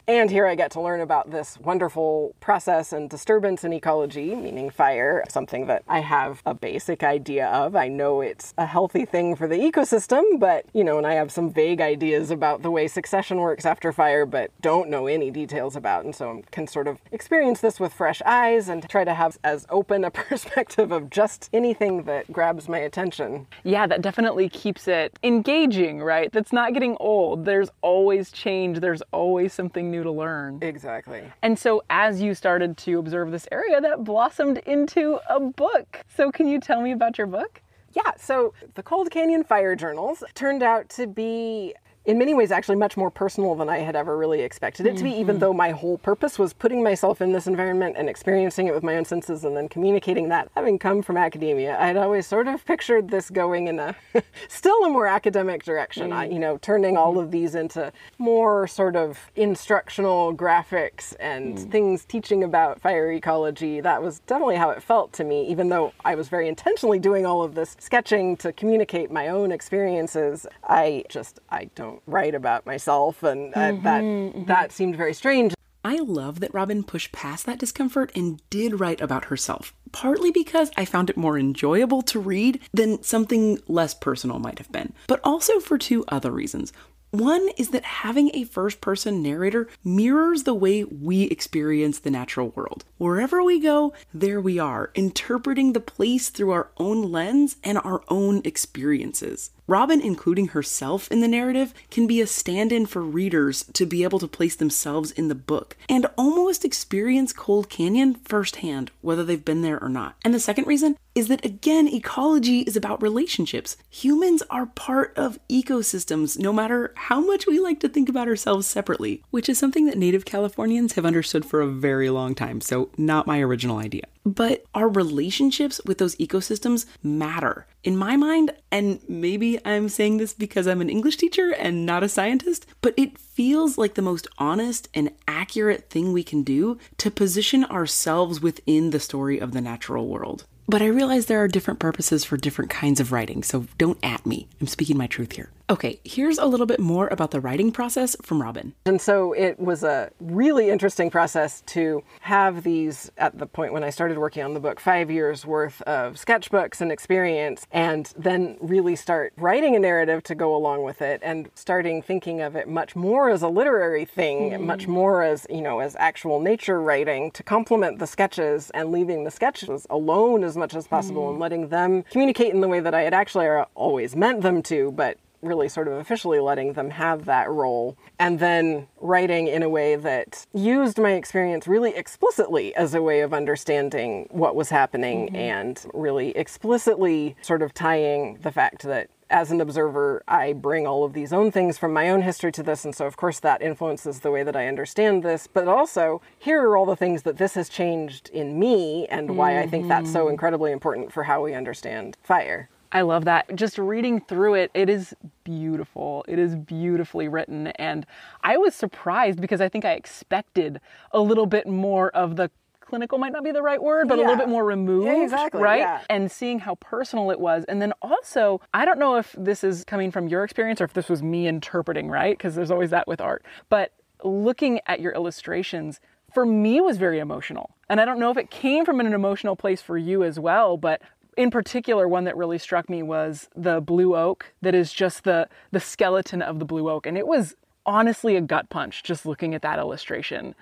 And here I get to learn about this wonderful process and disturbance in ecology, meaning fire, something that I have a basic idea of. I know it's a healthy thing for the ecosystem, but, you know, and I have some vague ideas about the way succession works after fire, but don't know any details about. And so I can sort of experience this with fresh eyes and try to have as open a perspective of just anything that grabs my attention. Yeah, that definitely keeps it engaging, right? That's not getting old. There's always change, there's always something new to learn. Exactly. And so, as you started to observe this area, that blossomed into a book. So, can you tell me about your book? Yeah, so the Cold Canyon Fire Journals turned out to be in many ways actually much more personal than I had ever really expected it to be, even mm-hmm. though my whole purpose was putting myself in this environment and experiencing it with my own senses and then communicating that. Having come from academia, I'd always sort of pictured this going in a still a more academic direction. I, mm. you know, turning all mm. of these into more sort of instructional graphics and mm. things teaching about fire ecology. That was definitely how it felt to me, even though I was very intentionally doing all of this sketching to communicate my own experiences. I just I don't write about myself, and uh, that that seemed very strange. I love that Robin pushed past that discomfort and did write about herself, partly because I found it more enjoyable to read than something less personal might have been, but also for two other reasons. One is that having a first person narrator mirrors the way we experience the natural world. Wherever we go, there we are, interpreting the place through our own lens and our own experiences. Robin including herself in the narrative can be a stand in for readers to be able to place themselves in the book and almost experience Cold Canyon firsthand, whether they've been there or not. And the second reason is that again, ecology is about relationships. Humans are part of ecosystems, no matter how much we like to think about ourselves separately, which is something that Native Californians have understood for a very long time, so not my original idea. But our relationships with those ecosystems matter. In my mind, and maybe I'm saying this because I'm an English teacher and not a scientist, but it feels like the most honest and accurate thing we can do to position ourselves within the story of the natural world. But I realize there are different purposes for different kinds of writing, so don't at me. I'm speaking my truth here. Okay, here's a little bit more about the writing process from Robin. And so it was a really interesting process to have these, at the point when I started working on the book, five years worth of sketchbooks and experience, and then really start writing a narrative to go along with it and starting thinking of it much more as a literary thing, mm. much more as, you know, as actual nature writing to complement the sketches and leaving the sketches alone as much as possible mm. and letting them communicate in the way that I had actually always meant them to, but really sort of officially letting them have that role and then writing in a way that used my experience really explicitly as a way of understanding what was happening mm-hmm. and really explicitly sort of tying the fact that as an observer, I bring all of these own things from my own history to this. And so, of course, that influences the way that I understand this. But also, here are all the things that this has changed in me and why I think that's so mm-hmm. incredibly important for how we understand fire. I love that. Just reading through it, it is beautiful. It is beautifully written. And I was surprised because I think I expected a little bit more of the clinical might not be the right word, but a little bit more removed. Yeah, exactly, Right. yeah. And seeing how personal it was. And then also, I don't know if this is coming from your experience or if this was me interpreting, right? Because there's always that with art. But looking at your illustrations, for me was very emotional. And I don't know if it came from an emotional place for you as well, but in particular one that really struck me was the blue oak that is just the the skeleton of the blue oak. And it was honestly a gut punch just looking at that illustration.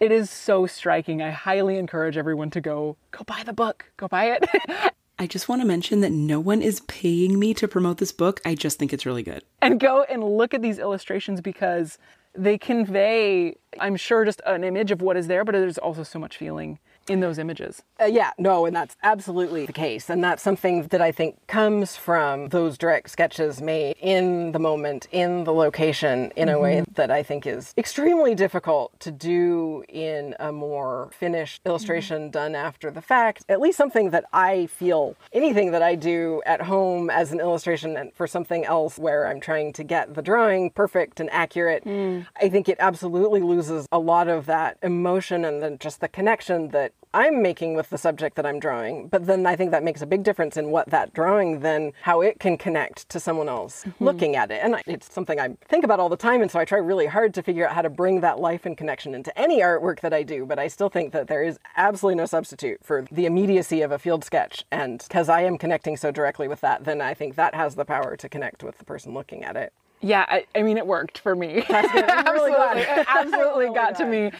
It is so striking. I highly encourage everyone to go go buy the book. Go buy it. I just want to mention that no one is paying me to promote this book. I just think it's really good. and go and look at these illustrations because they convey i'm sure just an image of what is there but there's also so much feeling in those images Uh, yeah, no, and that's absolutely the case. And that's something that I think comes from those direct sketches made in the moment, in the location, in a way mm-hmm. that I think is extremely difficult to do in a more finished illustration mm-hmm. done after the fact. At least something that I feel anything that I do at home as an illustration and for something else where I'm trying to get the drawing perfect and accurate, mm. I think it absolutely loses a lot of that emotion and then just the connection that I'm making with the subject that I'm drawing. But then I think that makes a big difference in what that drawing then, how it can connect to someone else mm-hmm. looking at it. And I- it's something I think about all the time. And so I try really hard to figure out how to bring that life and connection into any artwork that I do. But I still think that there is absolutely no substitute for the immediacy of a field sketch. And because I am connecting so directly with that, then I think that has the power to connect with the person looking at it. Yeah, I, I mean, it worked for me. I'm really glad. absolutely, it absolutely Really got to me.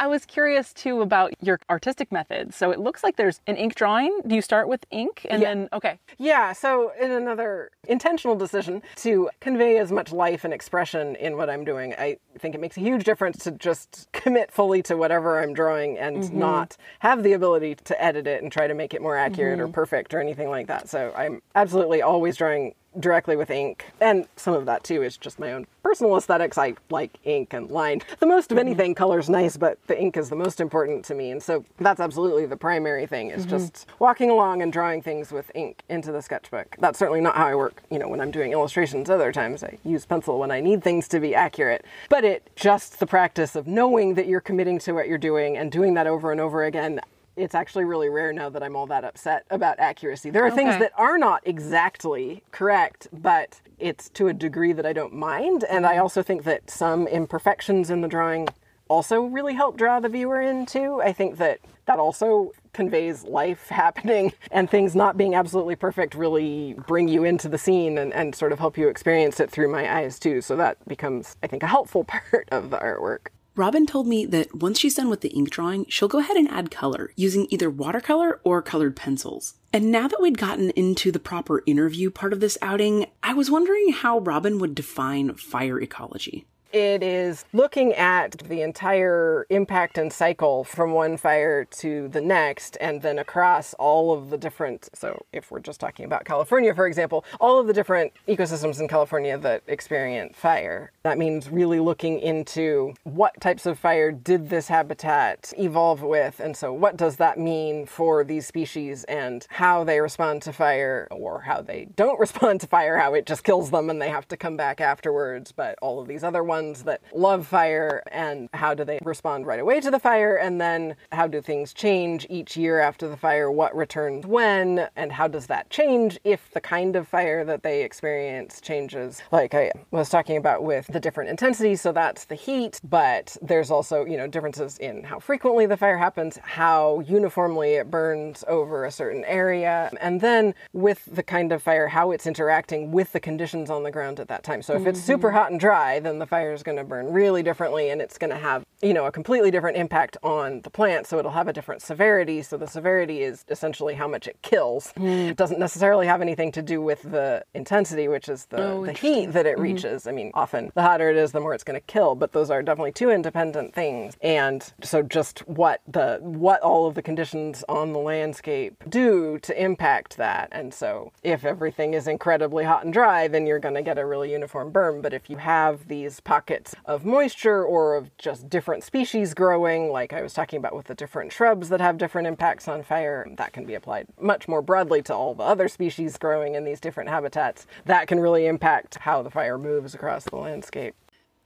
I was curious too about your artistic method. So it looks like there's an ink drawing. Do you start with ink and Yeah. then okay? Yeah, so in another intentional decision to convey as much life and expression in what I'm doing, I think it makes a huge difference to just commit fully to whatever I'm drawing and mm-hmm. not have the ability to edit it and try to make it more accurate or mm-hmm. perfect or anything like that. So I'm absolutely always drawing directly with ink. And some of that too is just my own personal aesthetics, I like ink and line. The most of mm-hmm. anything, color's nice, but the ink is the most important to me. And so that's absolutely the primary thing is mm-hmm. just walking along and drawing things with ink into the sketchbook. That's certainly not how I work, you know, when I'm doing illustrations. Other times I use pencil when I need things to be accurate. But it just the practice of knowing that you're committing to what you're doing and doing that over and over again it's actually really rare now that I'm all that upset about accuracy. There are things that are not exactly correct, but it's to a degree that I don't mind. And I also think that some imperfections in the drawing also really help draw the viewer in too. I think that that also conveys life happening and things not being absolutely perfect really bring you into the scene and, and sort of help you experience it through my eyes too. So that becomes, I think, a helpful part of the artwork. Robin told me that once she's done with the ink drawing, she'll go ahead and add color using either watercolor or colored pencils. And now that we'd gotten into the proper interview part of this outing, I was wondering how Robin would define fire ecology. It is looking at the entire impact and cycle from one fire to the next, and then across all of the different. So, if we're just talking about California, for example, all of the different ecosystems in California that experience fire. That means really looking into what types of fire did this habitat evolve with, and so what does that mean for these species and how they respond to fire or how they don't respond to fire, how it just kills them and they have to come back afterwards, but all of these other ones that love fire and how do they respond right away to the fire? And then how do things change each year after the fire? What returns when? And how does that change if the kind of fire that they experience changes? Like i was talking about with the different intensities so that's the heat but there's also you know differences in how frequently the fire happens how uniformly it burns over a certain area. And then with the kind of fire how it's interacting with the conditions on the ground at that time. So if it's super mm-hmm. hot and dry then the fire is going to burn really differently and it's going to have you know a completely different impact on the plant so it'll have a different severity. So the severity is essentially how much it kills. Hmm. It doesn't necessarily have anything to do with the intensity which is the, oh, the heat that it mm-hmm. reaches. I mean often the hotter it is the more it's going to kill but those are definitely two independent things. And so just what the what all of the conditions on the landscape do to impact that. And so if everything is incredibly hot and dry then you're going to get a really uniform burn. But if you have these pockets of moisture or of just different species growing like i was talking about with the different shrubs that have different impacts on fire that can be applied much more broadly to all the other species growing in these different habitats that can really impact how the fire moves across the landscape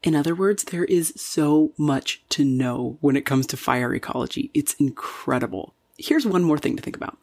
In other words, there is so much to know when it comes to fire ecology. It's incredible. Here's one more thing to think about.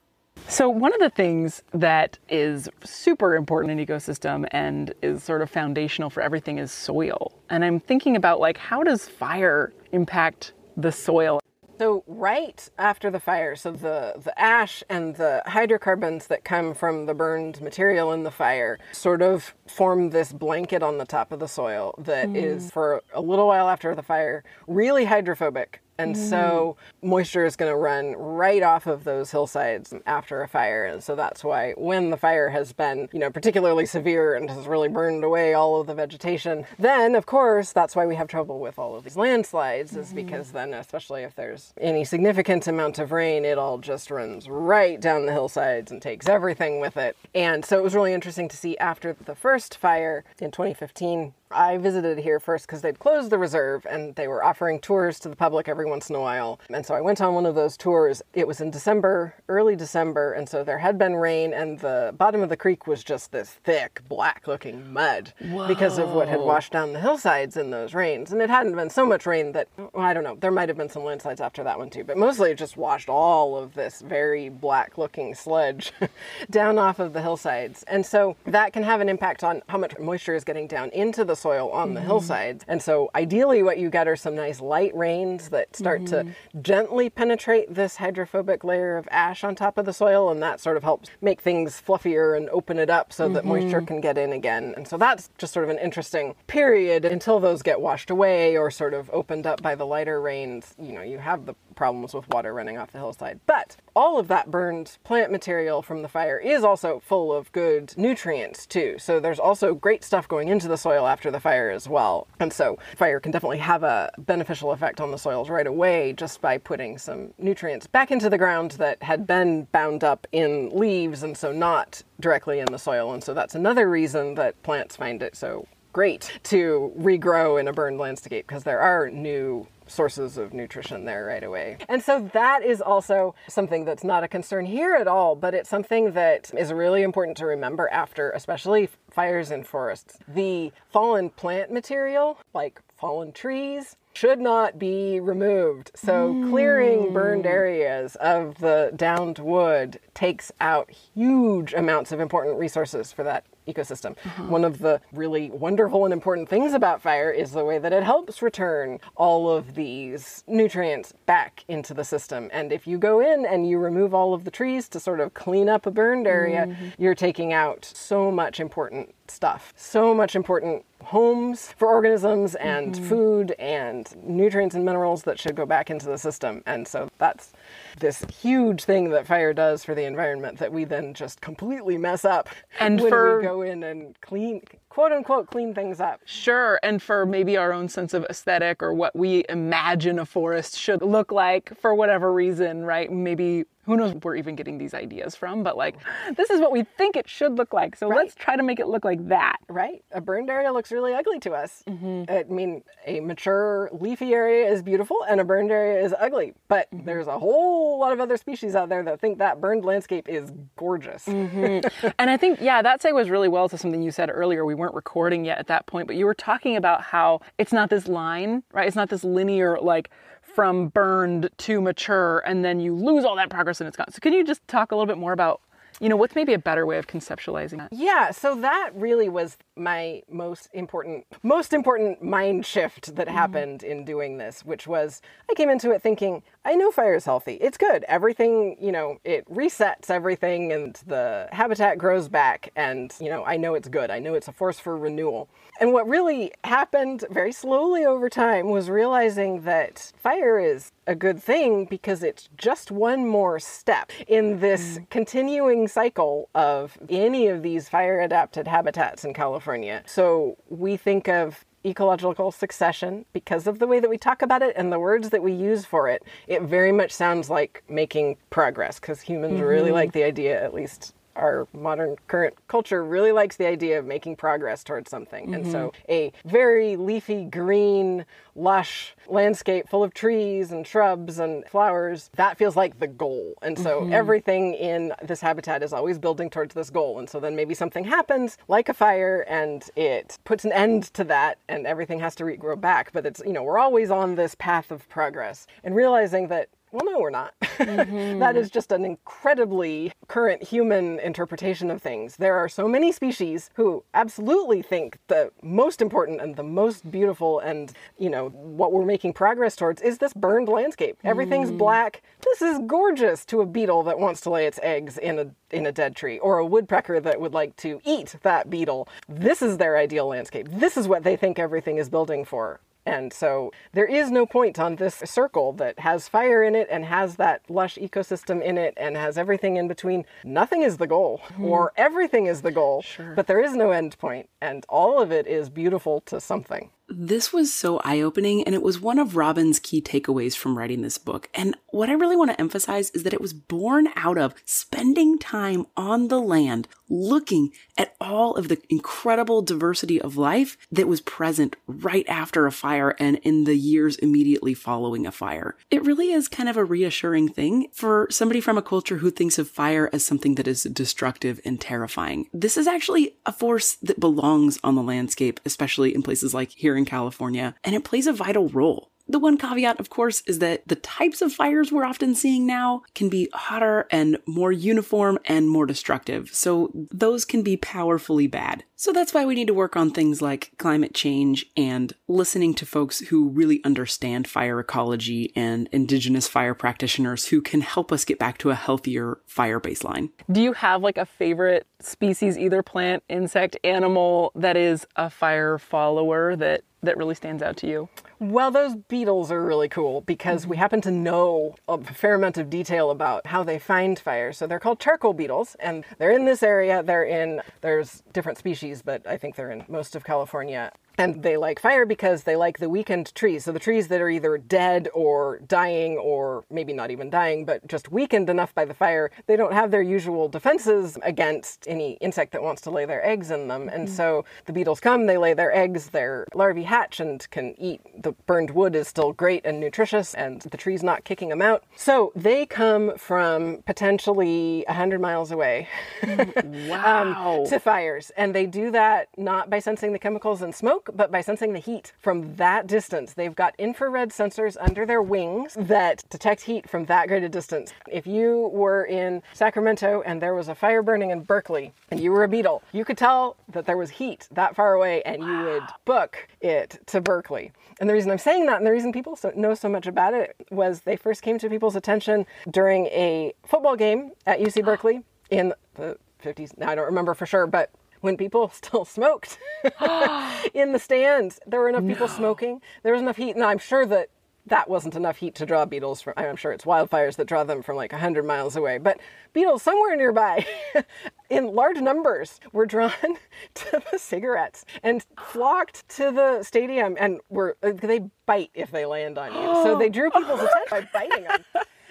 So, one of the things that is super important in ecosystem and is sort of foundational for everything is soil. And I'm thinking about like how does fire impact the soil? So right after the fire, so the, the ash and the hydrocarbons that come from the burned material in the fire sort of form this blanket on the top of the soil that mm. is for a little while after the fire really hydrophobic. And mm. so moisture is going to run right off of those hillsides after a fire. And so that's why when the fire has been, you know, particularly severe and has really burned away all of the vegetation, then of course that's why we have trouble with all of these landslides is mm-hmm. because then especially if there's any significant amount of rain, it all just runs right down the hillsides and takes everything with it. And so it was really interesting to see after the first fire in 2015 I visited here first because they'd closed the reserve and they were offering tours to the public every once in a while. And so I went on one of those tours. It was in December, early December, and so there had been rain, and the bottom of the creek was just this thick, black looking mud because of what had washed down the hillsides in those rains. And it hadn't been so much rain that, well, I don't know, there might have been some landslides after that one too, but mostly it just washed all of this very black looking sludge down off of the hillsides. And so that can have an impact on how much moisture is getting down into the soil on the mm-hmm. hillsides. And so ideally what you get are some nice light rains that start to mm-hmm. gently penetrate this hydrophobic layer of ash on top of the soil and that sort of helps make things fluffier and open it up so that mm-hmm. moisture can get in again. And so that's just sort of an interesting period until those get washed away or sort of opened up by the lighter rains. You know, you have the problems with water running off the hillside. But all of that burned plant material from the fire is also full of good nutrients too. So there's also great stuff going into the soil after the fire as well. And so fire can definitely have a beneficial effect on the soils right away just by putting some nutrients back into the ground that had been bound up in leaves and so not directly in the soil. And so that's another reason that plants find it so great to regrow in a burned landscape because there are new sources of nutrition there right away. And so that is also something that's not a concern here at all, but it's something that is really important to remember after, especially fires in forests. The fallen plant material, like fallen trees, should not be removed. So, clearing burned hmm. areas of the downed wood takes out huge amounts of important resources for that ecosystem. Uh-huh. One of the really wonderful and important things about fire is the way that it helps return all of these nutrients back into the system. And if you go in and you remove all of the trees to sort of clean up a burned area, mm-hmm. you're taking out so much important stuff, so much important homes for organisms and mm-hmm. food and nutrients and minerals that should go back into the system. And so that's this huge thing that fire does for the environment that we then just completely mess up And when for- we go in and clean quote unquote clean things up. Sure, and for maybe our own sense of aesthetic or what we imagine a forest should look like for whatever reason, right? Maybe who knows where we're even getting these ideas from, but like this is what we think it should look like. So let's try to make it look like that. Right? A burned area looks really ugly to us. Mm-hmm. I mean, a mature leafy area is beautiful and a burned area is ugly. But Mm-hmm. there's a whole lot of other species out there that think that burned landscape is gorgeous. Mm-hmm. And I think, yeah, that segues really well to something you said earlier. We weren't recording yet at that point, but you were talking about how it's not this line, right? It's not this linear, like, from burned to mature, and then you lose all that progress and it's gone. So, can you just talk a little bit more about, you know, what's maybe a better way of conceptualizing that? Yeah, so that really was my most important most important mind shift that mm-hmm. happened in doing this, which was I came into it thinking, I know fire is healthy. It's good. Everything, you know, it resets everything and the habitat grows back and, you know, I know it's good. I know it's a force for renewal. And what really happened very slowly over time was realizing that fire is a good thing because it's just one more step in this mm-hmm. continuing cycle of any of these fire adapted habitats in California. So we think of ecological succession because of the way that we talk about it and the words that we use for it. It very much sounds like making progress because humans really mm-hmm. like the idea, at least our modern current culture really likes the idea of making progress towards something. And so mm-hmm. a very leafy, green, lush landscape full of trees and shrubs and flowers, that feels like the goal. And so mm-hmm. everything in this habitat is always building towards this goal. And so then maybe something happens like a fire and it puts an end to that and everything has to regrow back. But it's, you know, we're always on this path of progress and realizing that well, no, we're not. That mm-hmm. is just an incredibly current human interpretation of things. There are so many species who absolutely think the most important and the most beautiful and, you know, what we're making progress towards is this burned landscape. Everything's mm. black. This is gorgeous to a beetle that wants to lay its eggs in a in a dead tree or a woodpecker that would like to eat that beetle. This is their ideal landscape. This is what they think everything is building for. And so there is no point on this circle that has fire in it and has that lush ecosystem in it and has everything in between. Nothing is the goal, hmm. or everything is the goal, but there is no end point, and all of it is beautiful to something. This was so eye opening, and it was one of Robin's key takeaways from writing this book. And what I really want to emphasize is that it was born out of spending time on the land, looking at all of the incredible diversity of life that was present right after a fire and in the years immediately following a fire. It really is kind of a reassuring thing for somebody from a culture who thinks of fire as something that is destructive and terrifying. This is actually a force that belongs on the landscape, especially in places like here in California, and it plays a vital role. The one caveat, of course, is that the types of fires we're often seeing now can be hotter and more uniform and more destructive, so those can be powerfully bad. So that's why we need to work on things like climate change and listening to folks who really understand fire ecology and indigenous fire practitioners who can help us get back to a healthier fire baseline. Do you have like a favorite species, either plant, insect, animal that is a fire follower that that really stands out to you? Well, those beetles are really cool because we mm-hmm. happen to know a fair amount of detail about how they find fire. So they're called charcoal beetles, and they're in this area. They're in, there's different species, but I think they're in most of California. And they like fire because they like the weakened trees. So the trees that are either dead or dying, or maybe not even dying, but just weakened enough by the fire, they don't have their usual defenses against any insect that wants to lay their eggs in them. And mm-hmm. so the beetles come, they lay their eggs, their larvae hatch and can eat. The burned wood is still great and nutritious, and the tree's not kicking them out. So they come from potentially 100 miles away. Mm, um, wow. to fires. And they do that not by sensing the chemicals in smoke, but by sensing the heat from that distance. They've got infrared sensors under their wings that detect heat from that great a distance. If you were in Sacramento and there was a fire burning in Berkeley and you were a beetle, you could tell that there was heat that far away and you would book it to Berkeley. And the reason I'm saying that and the reason people know so much about it was they first came to people's attention during a football game at UC Berkeley in the 50s. Now I don't remember for sure, but when people still smoked in the stands, there were enough people smoking. There was enough heat, and I'm sure that that wasn't enough heat to draw beetles from. I'm sure it's wildfires that draw them from like 100 miles away, but beetles somewhere nearby, in large numbers, were drawn to the cigarettes and flocked to the stadium, and were uh, they bite if they land on you. So they drew people's attention by biting them.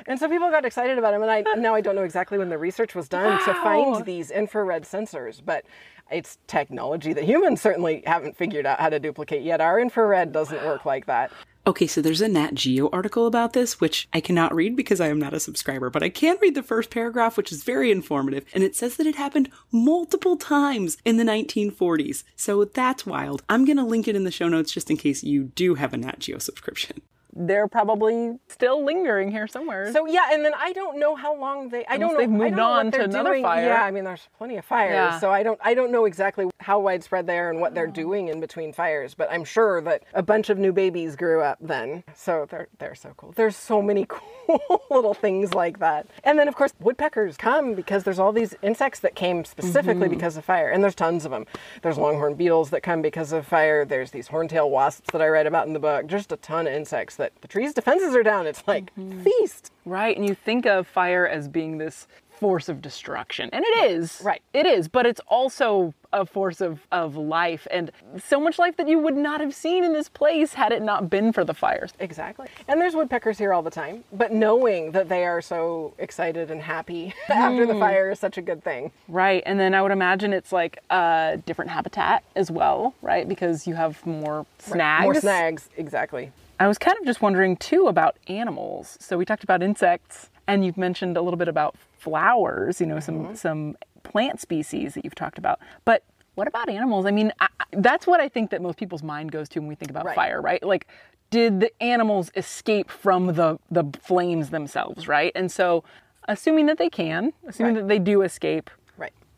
And so people got excited about them, and I now I don't know exactly when the research was done to find these infrared sensors, but it's technology that humans certainly haven't figured out how to duplicate yet. Our infrared doesn't work like that. Okay, so there's a Nat Geo article about this, which I cannot read because I am not a subscriber, but I can read the first paragraph, which is very informative, and it says that it happened multiple times in the 1940s. So that's wild. I'm gonna link it in the show notes just in case you do have a Nat Geo subscription. They're probably still lingering here somewhere. So yeah, and then I don't know how long they. I don't know. they've moved on to another doing. fire. Yeah, I mean, there's plenty of fires, Yeah. so I don't. I don't know exactly how widespread they are and what they're doing in between fires. But I'm sure that a bunch of new babies grew up then. So they're they're so cool. There's so many cool little things like that. And then of course woodpeckers come because there's all these insects that came specifically Mm-hmm. because of fire, and there's tons of them. There's longhorn beetles that come because of fire. There's these horntail wasps that I write about in the book. Just a ton of insects that the tree's defenses are down. It's like Mm-hmm. feast. Right, and you think of fire as being this force of destruction, and it is. Right. It is, but it's also a force of, of life, and so much life that you would not have seen in this place had it not been for the fires. Exactly. And there's woodpeckers here all the time, but knowing that they are so excited and happy after the fire is such a good thing. Right, and then I would imagine it's like a different habitat as well, right? Because you have more snags. More snags, exactly. I was kind of just wondering too about animals. So we talked about insects, and you've mentioned a little bit about flowers. You know, some mm-hmm. some plant species that you've talked about. But what about animals? I mean, I, that's what I think that most people's mind goes to when we think about Right. fire, right? Like, did the animals escape from the the flames themselves, right? And so, assuming that they can, assuming Right. that they do escape.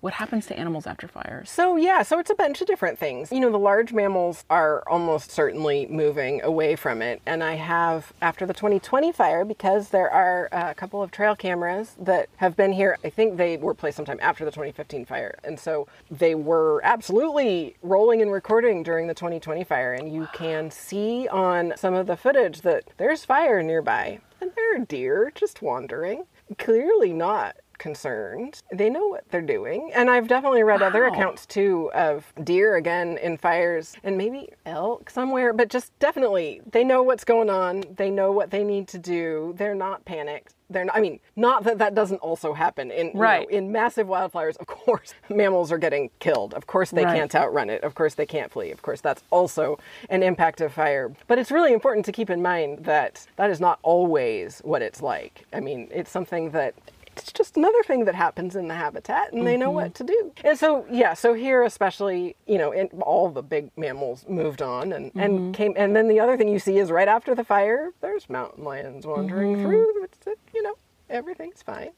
What happens to animals after fires? So, yeah, so it's a bunch of different things. You know, the large mammals are almost certainly moving away from it. And I have, after the 2020 fire, because there are uh, a couple of trail cameras that have been here, I think they were placed sometime after the 2015 fire. And so they were absolutely rolling and recording during the 2020 fire. And you can see on some of the footage that there's fire nearby. And there are deer just wandering, clearly not concerned. They know what they're doing. And I've definitely read other accounts too of deer again in fires and maybe elk somewhere, but just definitely they know what's going on. They know what they need to do. They're not panicked. They're not, I mean, not that that doesn't also happen in you know, Right. in massive wildfires. Of course, mammals are getting killed. Of course, they Right. can't outrun it. Of course, they can't flee. Of course, that's also an impact of fire. But it's really important to keep in mind that that is not always what it's like. I mean, it's something that it's just another thing that happens in the habitat and they know what mm-hmm. to do. And so, yeah, so here especially, you know, in, all the big mammals moved on and, and mm-hmm. came. And then the other thing you see is right after the fire, there's mountain lions wandering mm-hmm. through. It's, you know, everything's fine.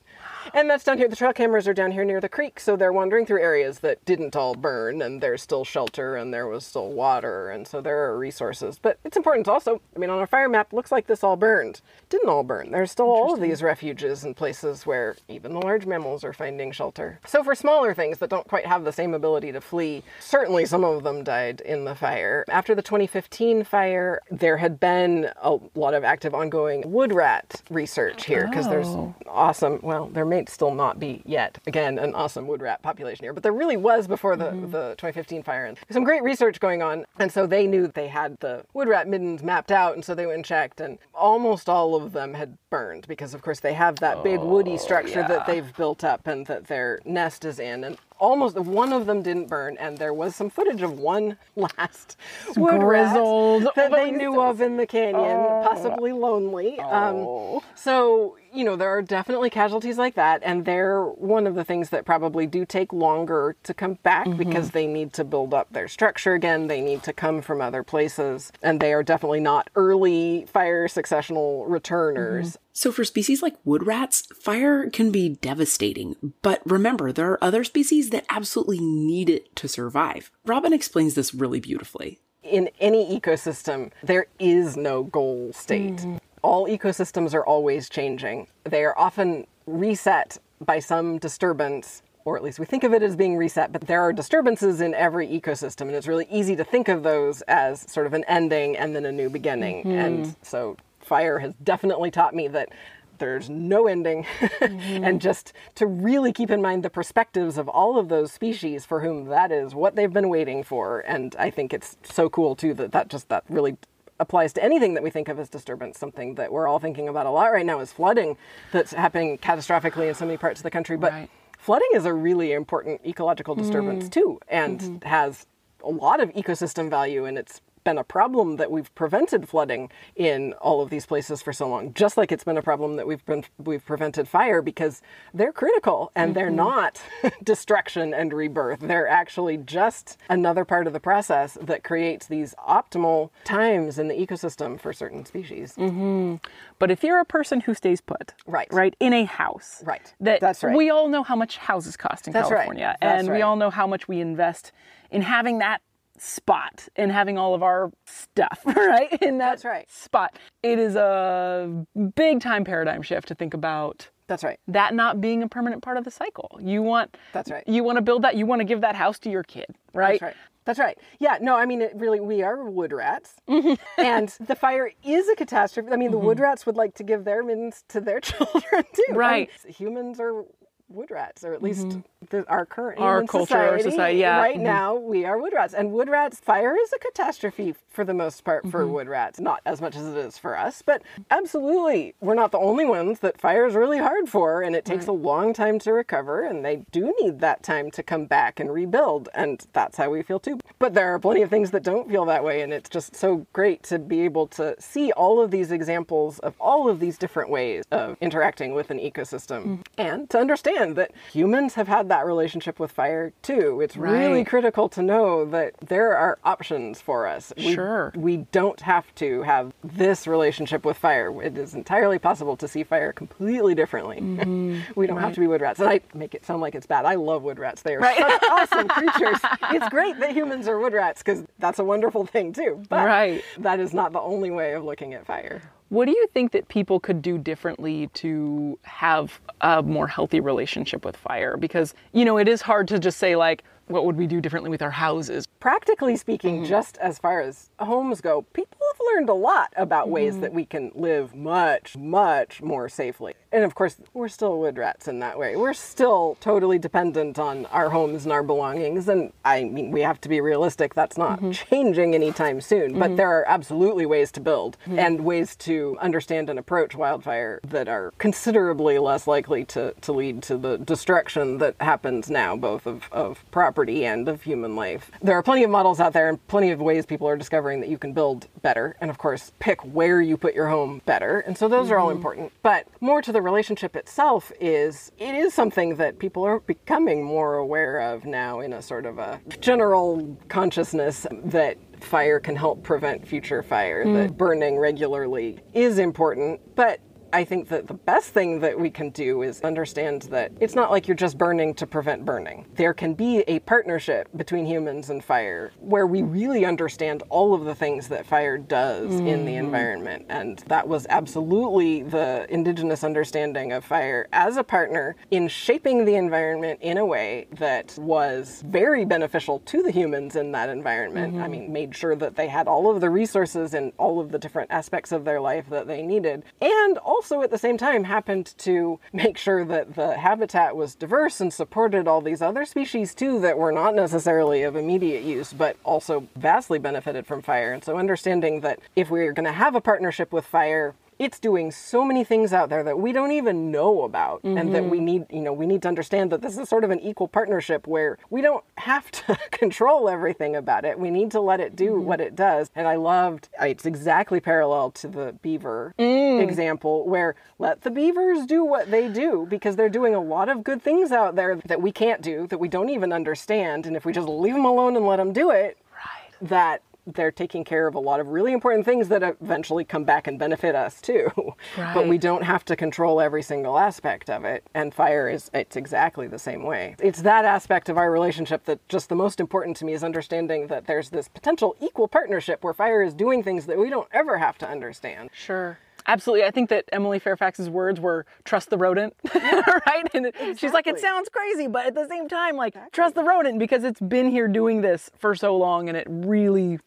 And that's down here. The trail cameras are down here near the creek, so they're wandering through areas that didn't all burn, and there's still shelter, and there was still water, and so there are resources. But it's important also, I mean, on our fire map, it looks like this all burned. Didn't all burn. There's still all of these refuges and places where even the large mammals are finding shelter. So for smaller things that don't quite have the same ability to flee, certainly some of them died in the fire. After the 2015 fire, there had been a lot of active ongoing wood rat research here because there's Oh. awesome, well, there may still not be yet. Again, an awesome wood rat population here, but there really was before the, the 2015 fire. And some great research going on. And so they knew they had the wood rat middens mapped out. And so they went and checked, and almost all of them had burned because, of course, they have that big woody structure that they've built up and that their nest is in. And almost one of them didn't burn, and there was some footage of one last wood rat that they Oh, knew of in the canyon, possibly lonely. Um, so you know there are definitely casualties like that, and they're one of the things that probably do take longer to come back mm-hmm. because they need to build up their structure again. They need to come from other places, and they are definitely not early fire successional returners. Mm-hmm. So, for species like wood rats, fire can be devastating. But remember, there are other species that absolutely need it to survive. Robin explains this really beautifully. in any ecosystem, there is no goal state. Mm-hmm. All ecosystems are always changing. They are often reset by some disturbance, or at least we think of it as being reset, but there are disturbances in every ecosystem, and it's really easy to think of those as sort of an ending and then a new beginning. Mm-hmm. And so fire has definitely taught me that there's no ending and mm-hmm. just to really keep in mind the perspectives of all of those species for whom that is what they've been waiting for and i think it's so cool too that that just that really applies to anything that we think of as disturbance something that we're all thinking about a lot right now is flooding that's happening catastrophically in so many parts of the country. But Right. flooding is a really important ecological disturbance mm. too and mm-hmm. has a lot of ecosystem value and it's been a problem that we've prevented flooding in all of these places for so long just like it's been a problem that we've been we've prevented fire because they're critical and they're mm-hmm. not destruction and rebirth they're actually just another part of the process that creates these optimal times in the ecosystem for certain species mm-hmm. But if you're a person who stays put, Right. right, in a house, Right. that That's right. we all know how much houses cost in That's right. California, That's and right. we all know how much we invest in having that spot and having all of our stuff, right, in that That's right. spot. It is a big time paradigm shift to think about that's right that not being a permanent part of the cycle. You want That's right. You want to build that. You want to give that house to your kid, right? That's right. That's right. Yeah, no, I mean, it really, we are wood rats. Mm-hmm. and the fire is a catastrophe. I mean, the wood mm-hmm. rats would like to give their middens to their children, too. Right. humans are wood rats, or at least the, our current Our culture, our society. society, yeah. Right Mhm. now, we are wood rats. And wood rats, fire is a catastrophe for the most part for Mm-hmm. wood rats. Not as much as it is for us, but absolutely. We're not the only ones that fire is really hard for, and it takes a long time to recover, and they do need that time to come back and rebuild. And that's how we feel too. But there are plenty of things that don't feel that way, and it's just so great to be able to see all of these examples of all of these different ways of interacting with an ecosystem and to understand that humans have had that relationship with fire too. It's really critical to know that there are options for us. We, Sure. We don't have to have this relationship with fire. It is entirely possible to see fire completely differently. Mm-hmm. we don't have to be wood rats. And I make it sound like it's bad. I love wood rats. They are such awesome creatures. It's great that humans are wood rats because that's a wonderful thing too. But Right. that is not the only way of looking at fire. What do you think that people could do differently to have a more healthy relationship with fire? Because, you know, it is hard to just say, like, what would we do differently with our houses? Practically speaking, mm-hmm. just as far as homes go, people have learned a lot about ways mm-hmm. that we can live much, much more safely. And of course, we're still wood rats in that way. We're still totally dependent on our homes and our belongings. And I mean, we have to be realistic. That's not mm-hmm. changing anytime soon. But there are absolutely ways to build and ways to understand and approach wildfire that are considerably less likely to, to lead to the destruction that happens now, both of, of property and of human life. There are plenty of models out there and plenty of ways people are discovering that you can build better. And of course, pick where you put your home better. And so those are all mm-hmm. important. But more to the relationship itself is it is something that people are becoming more aware of now in a sort of a general consciousness that fire can help prevent future fire, that mm. burning regularly is important. But I think that the best thing that we can do is understand that it's not like you're just burning to prevent burning. There can be a partnership between humans and fire where we really understand all of the things that fire does in the mm. environment. And that was absolutely the indigenous understanding of fire as a partner in shaping the environment in a way that was very beneficial to the humans in that environment. I mm-hmm. mean, made sure that they had all of the resources and all of the different aspects of their life that they needed. And also at the same time happened to make sure that the habitat was diverse and supported all these other species too that were not necessarily of immediate use, but also vastly benefited from fire. And so understanding that if we're going to have a partnership with fire, it's doing so many things out there that we don't even know about and that we mm-hmm. need you know we need to understand that this is sort of an equal partnership where we don't have to control everything about it. We need to let it do mm-hmm. what it does. And i loved it's exactly parallel to the beaver mm. example where let the beavers do what they do because they're doing a lot of good things out there that we can't do that we don't even understand. And if we just leave them alone and let them do it Right. that they're taking care of a lot of really important things that eventually come back and benefit us too. But we don't have to control every single aspect of it. And fire is it's exactly the same way. It's that aspect of our relationship that just the most important to me is understanding that there's this potential equal partnership where fire is doing things that we don't ever have to understand. Sure. Absolutely. I think that Emily Fairfax's words were trust the rodent, right? And it- she's like, it sounds crazy, but at the same time, like, trust the rodent because it's been here doing this for so long and it really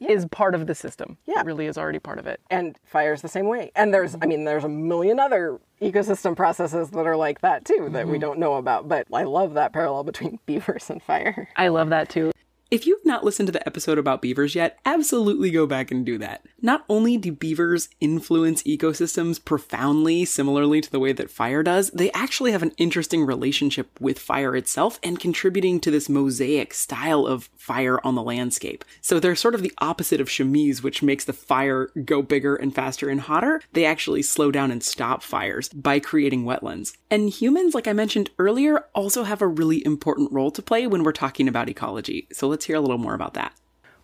is part of the system. Yeah. It really is already part of it. and fire is the same way and there's i mean there's a million other ecosystem processes that are like that too that we mm-hmm. don't know about but i love that parallel between beavers and fire I love that too. If you've not listened to the episode about beavers yet, absolutely go back and do that. Not only do beavers influence ecosystems profoundly, similarly to the way that fire does, they actually have an interesting relationship with fire itself and contributing to this mosaic style of fire on the landscape. So they're sort of the opposite of chamise, which makes the fire go bigger and faster and hotter. They actually slow down and stop fires by creating wetlands. And humans, like I mentioned earlier, also have a really important role to play when we're talking about ecology. So let's hear a little more about that.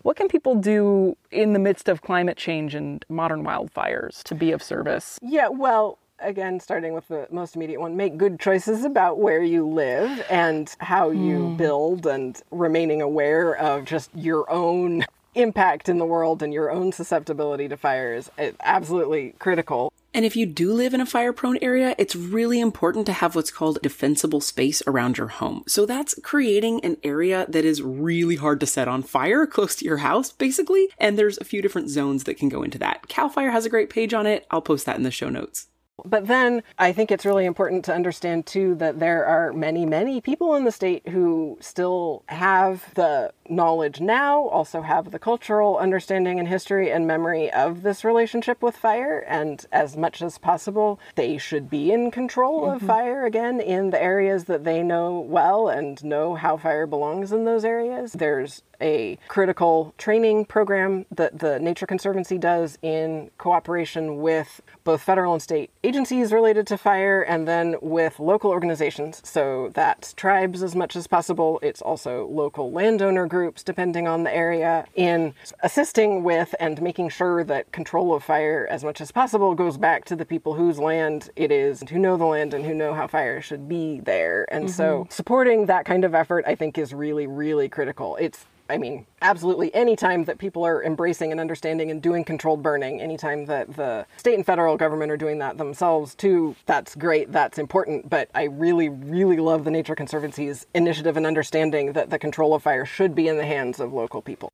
What can people do in the midst of climate change and modern wildfires to be of service? yeah well again starting with the most immediate one make good choices about where you live and how you build and remaining aware of just your own impact in the world and your own susceptibility to fire is uh, absolutely critical And if you do live in a fire prone area, it's really important to have what's called defensible space around your home. So that's creating an area that is really hard to set on fire close to your house, basically. And there's a few different zones that can go into that. CAL FIRE has a great page on it. I'll post that in the show notes. But then I think it's really important to understand too that there are many, many people in the state who still have the knowledge now, also have the cultural understanding and history and memory of this relationship with fire. And as much as possible, they should be in control of mm-hmm. fire again in the areas that they know well and know how fire belongs in those areas. There's a critical training program that the Nature Conservancy does in cooperation with both federal and state agencies related to fire and then with local organizations. So that's tribes as much as possible. It's also local landowner groups, depending on the area, in assisting with and making sure that control of fire as much as possible goes back to the people whose land it is, who know the land and who know how fire should be there. And so mm-hmm. supporting that kind of effort, I think, is really, really critical. It's I mean, absolutely any time that people are embracing and understanding and doing controlled burning, anytime that the state and federal government are doing that themselves too, that's great, that's important. But I really, really love the Nature Conservancy's initiative and understanding that the control of fire should be in the hands of local people.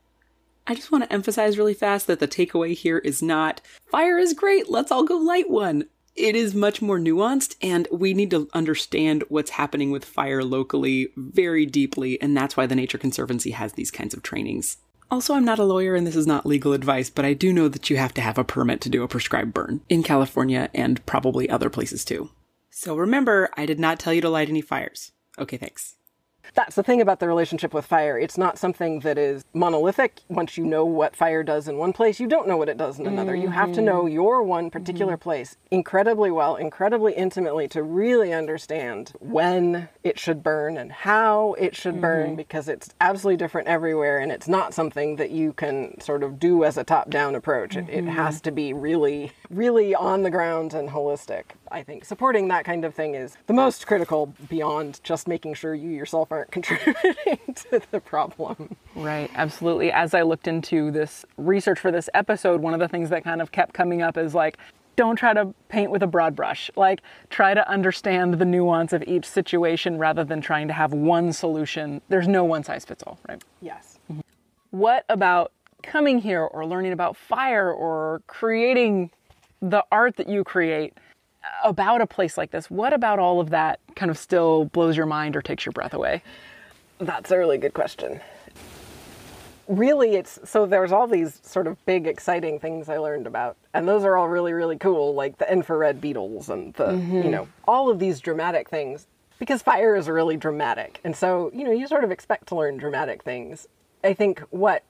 I just want to emphasize really fast that the takeaway here is not fire is great, let's all go light one. It is much more nuanced, and we need to understand what's happening with fire locally very deeply, and that's why the Nature Conservancy has these kinds of trainings. Also, I'm not a lawyer and this is not legal advice, but I do know that you have to have a permit to do a prescribed burn in California and probably other places too. So remember, I did not tell you to light any fires. Okay, thanks. That's the thing about the relationship with fire. It's not something that is monolithic. Once you know what fire does in one place, you don't know what it does in another. You have to mm-hmm. know your one mm-hmm. particular place incredibly well, incredibly intimately to really understand when it should burn and how it should burn mm-hmm. because it's absolutely different everywhere and it's not something that you can sort of do as a top down approach. It, it has to be really, really on the ground and holistic. I think supporting that kind of thing is the most critical beyond just making sure you yourself aren't contributing to the problem. Right, absolutely. As I looked into this research for this episode, one of the things that kind of kept coming up is like, don't try to paint with a broad brush. Like, try to understand the nuance of each situation rather than trying to have one solution. There's no one size fits all, right? Yes. Mm-hmm. What about coming here or learning about fire or creating the art that you create about a place like this? What about all of that kind of still blows your mind or takes your breath away? That's a really good question. Really, it's so there's all these sort of big, exciting things I learned about, and those are all really, really cool, like the infrared beetles and the, you mm-hmm. know, all of these dramatic things. Because fire is really dramatic, and so you know, you sort of expect to learn dramatic things. I think what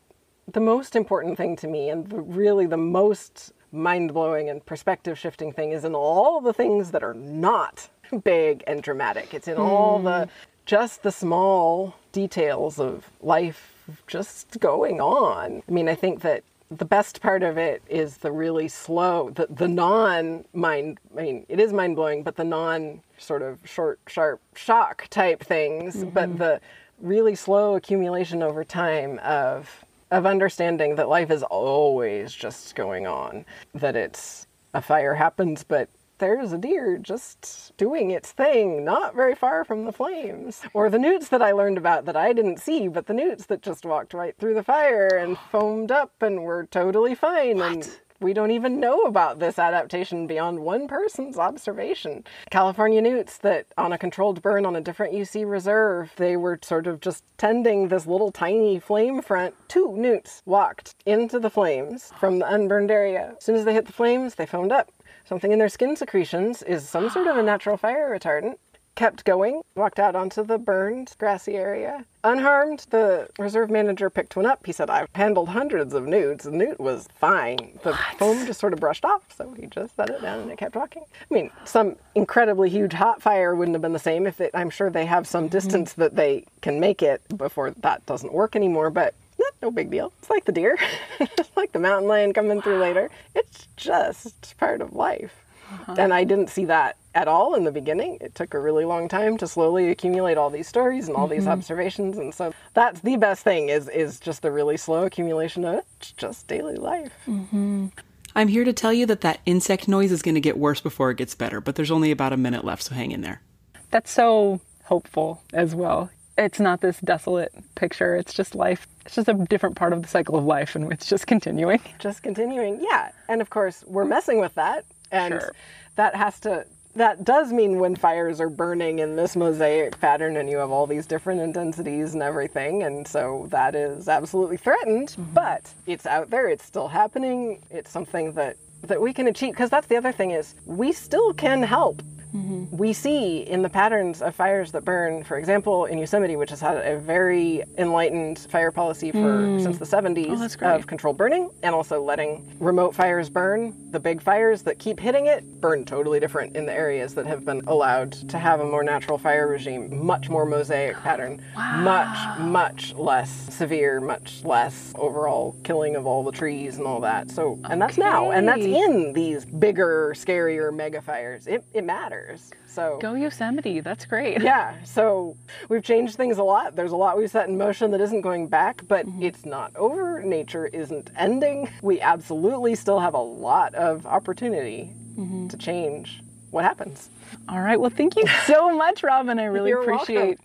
the most important thing to me, and the, really the most mind blowing and perspective shifting thing, is in all the things that are not big and dramatic. It's in all the hmm. just the small details of life just going on. I mean, I think that the best part of it is the really slow, the, the non mind, I mean, it is mind blowing, but the non sort of short, sharp shock type things, but mm-hmm. the really slow accumulation over time of of understanding that life is always just going on, that it's a fire happens, but there's a deer just doing its thing, not very far from the flames. Or the newts that I learned about that I didn't see, but the newts that just walked right through the fire and foamed up and were totally fine. And we don't even know about this adaptation beyond one person's observation. California newts that on a controlled burn on a different UC reserve, they were sort of just tending this little tiny flame front. Two newts walked into the flames from the unburned area. As soon as they hit the flames, they foamed up. Something in their skin secretions is some sort of a natural fire retardant. Kept going, walked out onto the burned grassy area. Unharmed, the reserve manager picked one up. He said, I've handled hundreds of newts. The newt was fine. The foam just sort of brushed off, so he just set it down and it kept walking. I mean, some incredibly huge hot fire wouldn't have been the same if it, I'm sure they have some mm-hmm. distance that they can make it before that doesn't work anymore, but no big deal. It's like the deer, it's like the mountain lion coming through later. It's just part of life. Uh-huh. And I didn't see that at all in the beginning. It took a really long time to slowly accumulate all these stories and all these mm-hmm. observations. And so that's the best thing is is just the really slow accumulation of it's just daily life. Mm-hmm. I'm here to tell you that that insect noise is going to get worse before it gets better, but there's only about a minute left, so hang in there. That's so hopeful as well. It's not this desolate picture, it's just life. It's just a different part of the cycle of life and it's just continuing. Just continuing. Yeah. And of course, we're messing with that. And Sure. that has to that does mean when fires are burning in this mosaic pattern and you have all these different intensities and everything and so that is absolutely threatened mm-hmm. but it's out there it's still happening it's something that that we can achieve because that's the other thing is we still can help we see in the patterns of fires that burn, for example, in Yosemite, which has had a very enlightened fire policy for mm. since the 70s that's great. of controlled burning and also letting remote fires burn. The big fires that keep hitting it burn totally different in the areas that have been allowed to have a more natural fire regime, much more mosaic pattern, much, much less severe, much less overall killing of all the trees and all that. So, and that's now, and that's in these bigger, scarier mega fires. It, it matters. So Go Yosemite, that's great. yeah, so we've changed things a lot. There's a lot we've set in motion that isn't going back, but mm-hmm. it's not over. Nature isn't ending. We absolutely still have a lot of opportunity mm-hmm. to change what happens. All right. Well, thank you so much, Robin. I really You're appreciate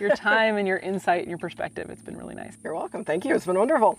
your time and your insight and your perspective. It's been really nice. You're welcome. Thank you. It's been wonderful.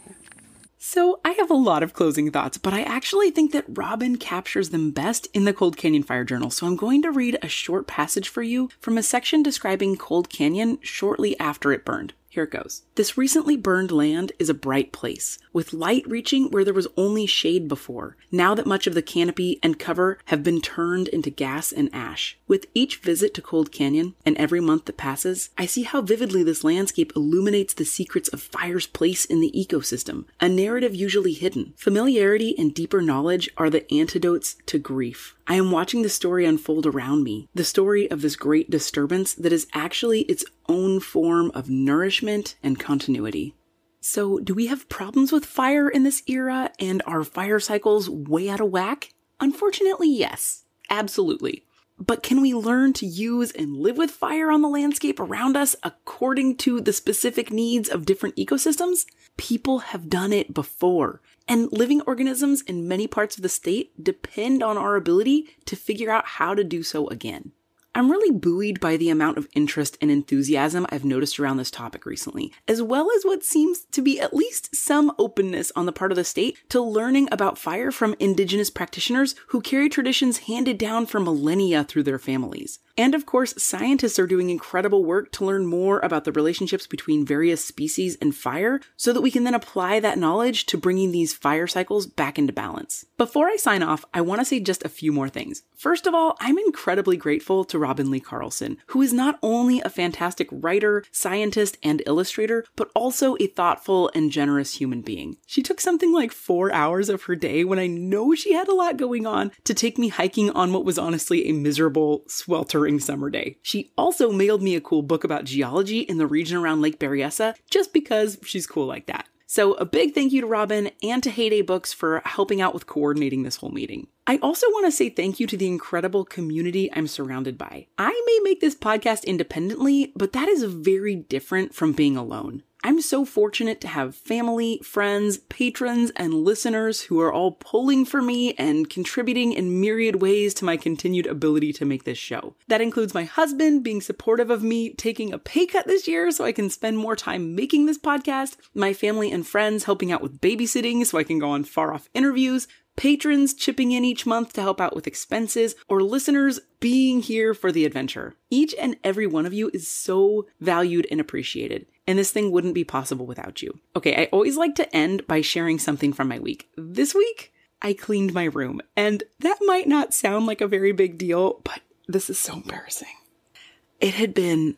So, I have a lot of closing thoughts, but I actually think that Robin captures them best in the Cold Canyon Fire Journal. So, I'm going to read a short passage for you from a section describing Cold Canyon shortly after it burned. Here it goes. This recently burned land is a bright place, with light reaching where there was only shade before, now that much of the canopy and cover have been turned into gas and ash. With each visit to Cold Canyon, and every month that passes, I see how vividly this landscape illuminates the secrets of fire's place in the ecosystem, a narrative usually hidden. Familiarity and deeper knowledge are the antidotes to grief. I am watching the story unfold around me, the story of this great disturbance that is actually its own form of nourishment and continuity. So, do we have problems with fire in this era and are fire cycles way out of whack? Unfortunately, yes. Absolutely. But can we learn to use and live with fire on the landscape around us according to the specific needs of different ecosystems? People have done it before. And living organisms in many parts of the state depend on our ability to figure out how to do so again. I'm really buoyed by the amount of interest and enthusiasm I've noticed around this topic recently, as well as what seems to be at least some openness on the part of the state to learning about fire from Indigenous practitioners who carry traditions handed down for millennia through their families. And of course, scientists are doing incredible work to learn more about the relationships between various species and fire so that we can then apply that knowledge to bringing these fire cycles back into balance. Before I sign off, I want to say just a few more things. First of all, I'm incredibly grateful to Robin Lee Carlson, who is not only a fantastic writer, scientist, and illustrator, but also a thoughtful and generous human being. She took something like four hours of her day when I know she had a lot going on to take me hiking on what was honestly a miserable, sweltering summer day. She also mailed me a cool book about geology in the region around Lake Berryessa just because she's cool like that. So, a big thank you to Robin and to Heyday Books for helping out with coordinating this whole meeting. I also want to say thank you to the incredible community I'm surrounded by. I may make this podcast independently, but that is very different from being alone. I'm so fortunate to have family, friends, patrons, and listeners who are all pulling for me and contributing in myriad ways to my continued ability to make this show. That includes my husband being supportive of me taking a pay cut this year so I can spend more time making this podcast, my family and friends helping out with babysitting so I can go on far off interviews, patrons chipping in each month to help out with expenses, or listeners being here for the adventure. Each and every one of you is so valued and appreciated, and this thing wouldn't be possible without you. Okay, I always like to end by sharing something from my week. This week, I cleaned my room, and that might not sound like a very big deal, but this is so embarrassing. It had been,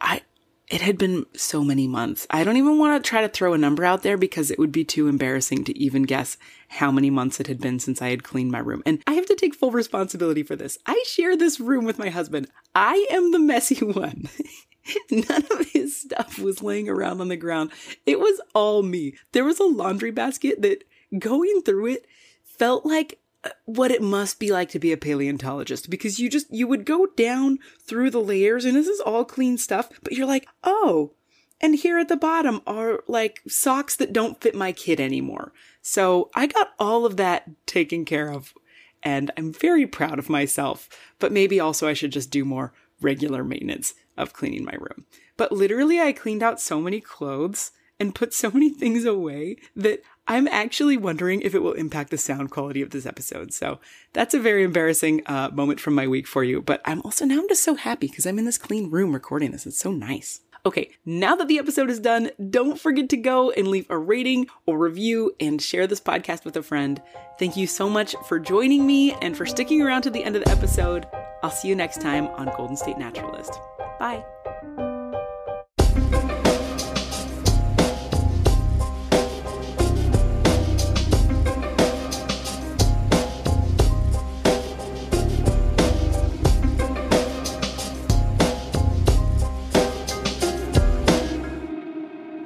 I, it had been so many months. I don't even want to try to throw a number out there because it would be too embarrassing to even guess how many months it had been since I had cleaned my room. And I have to take full responsibility for this. I share this room with my husband. I am the messy one. None of his stuff was laying around on the ground. It was all me. There was a laundry basket that going through it felt like uh, what it must be like to be a paleontologist because you just you would go down through the layers and this is all clean stuff but you're like oh and here at the bottom are like socks that don't fit my kid anymore so i got all of that taken care of and i'm very proud of myself but maybe also i should just do more regular maintenance of cleaning my room but literally i cleaned out so many clothes and put so many things away that I'm actually wondering if it will impact the sound quality of this episode. So that's a very embarrassing uh, moment from my week for you. But I'm also now I'm just so happy because I'm in this clean room recording this. It's so nice. Okay, now that the episode is done, don't forget to go and leave a rating or review and share this podcast with a friend. Thank you so much for joining me and for sticking around to the end of the episode. I'll see you next time on Golden State Naturalist. Bye.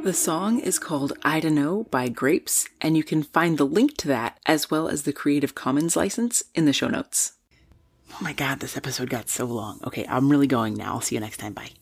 The song is called I Dunno by Grapes, and you can find the link to that as well as the Creative Commons license in the show notes. Oh my god, this episode got so long. Okay, I'm really going now. I'll see you next time. Bye.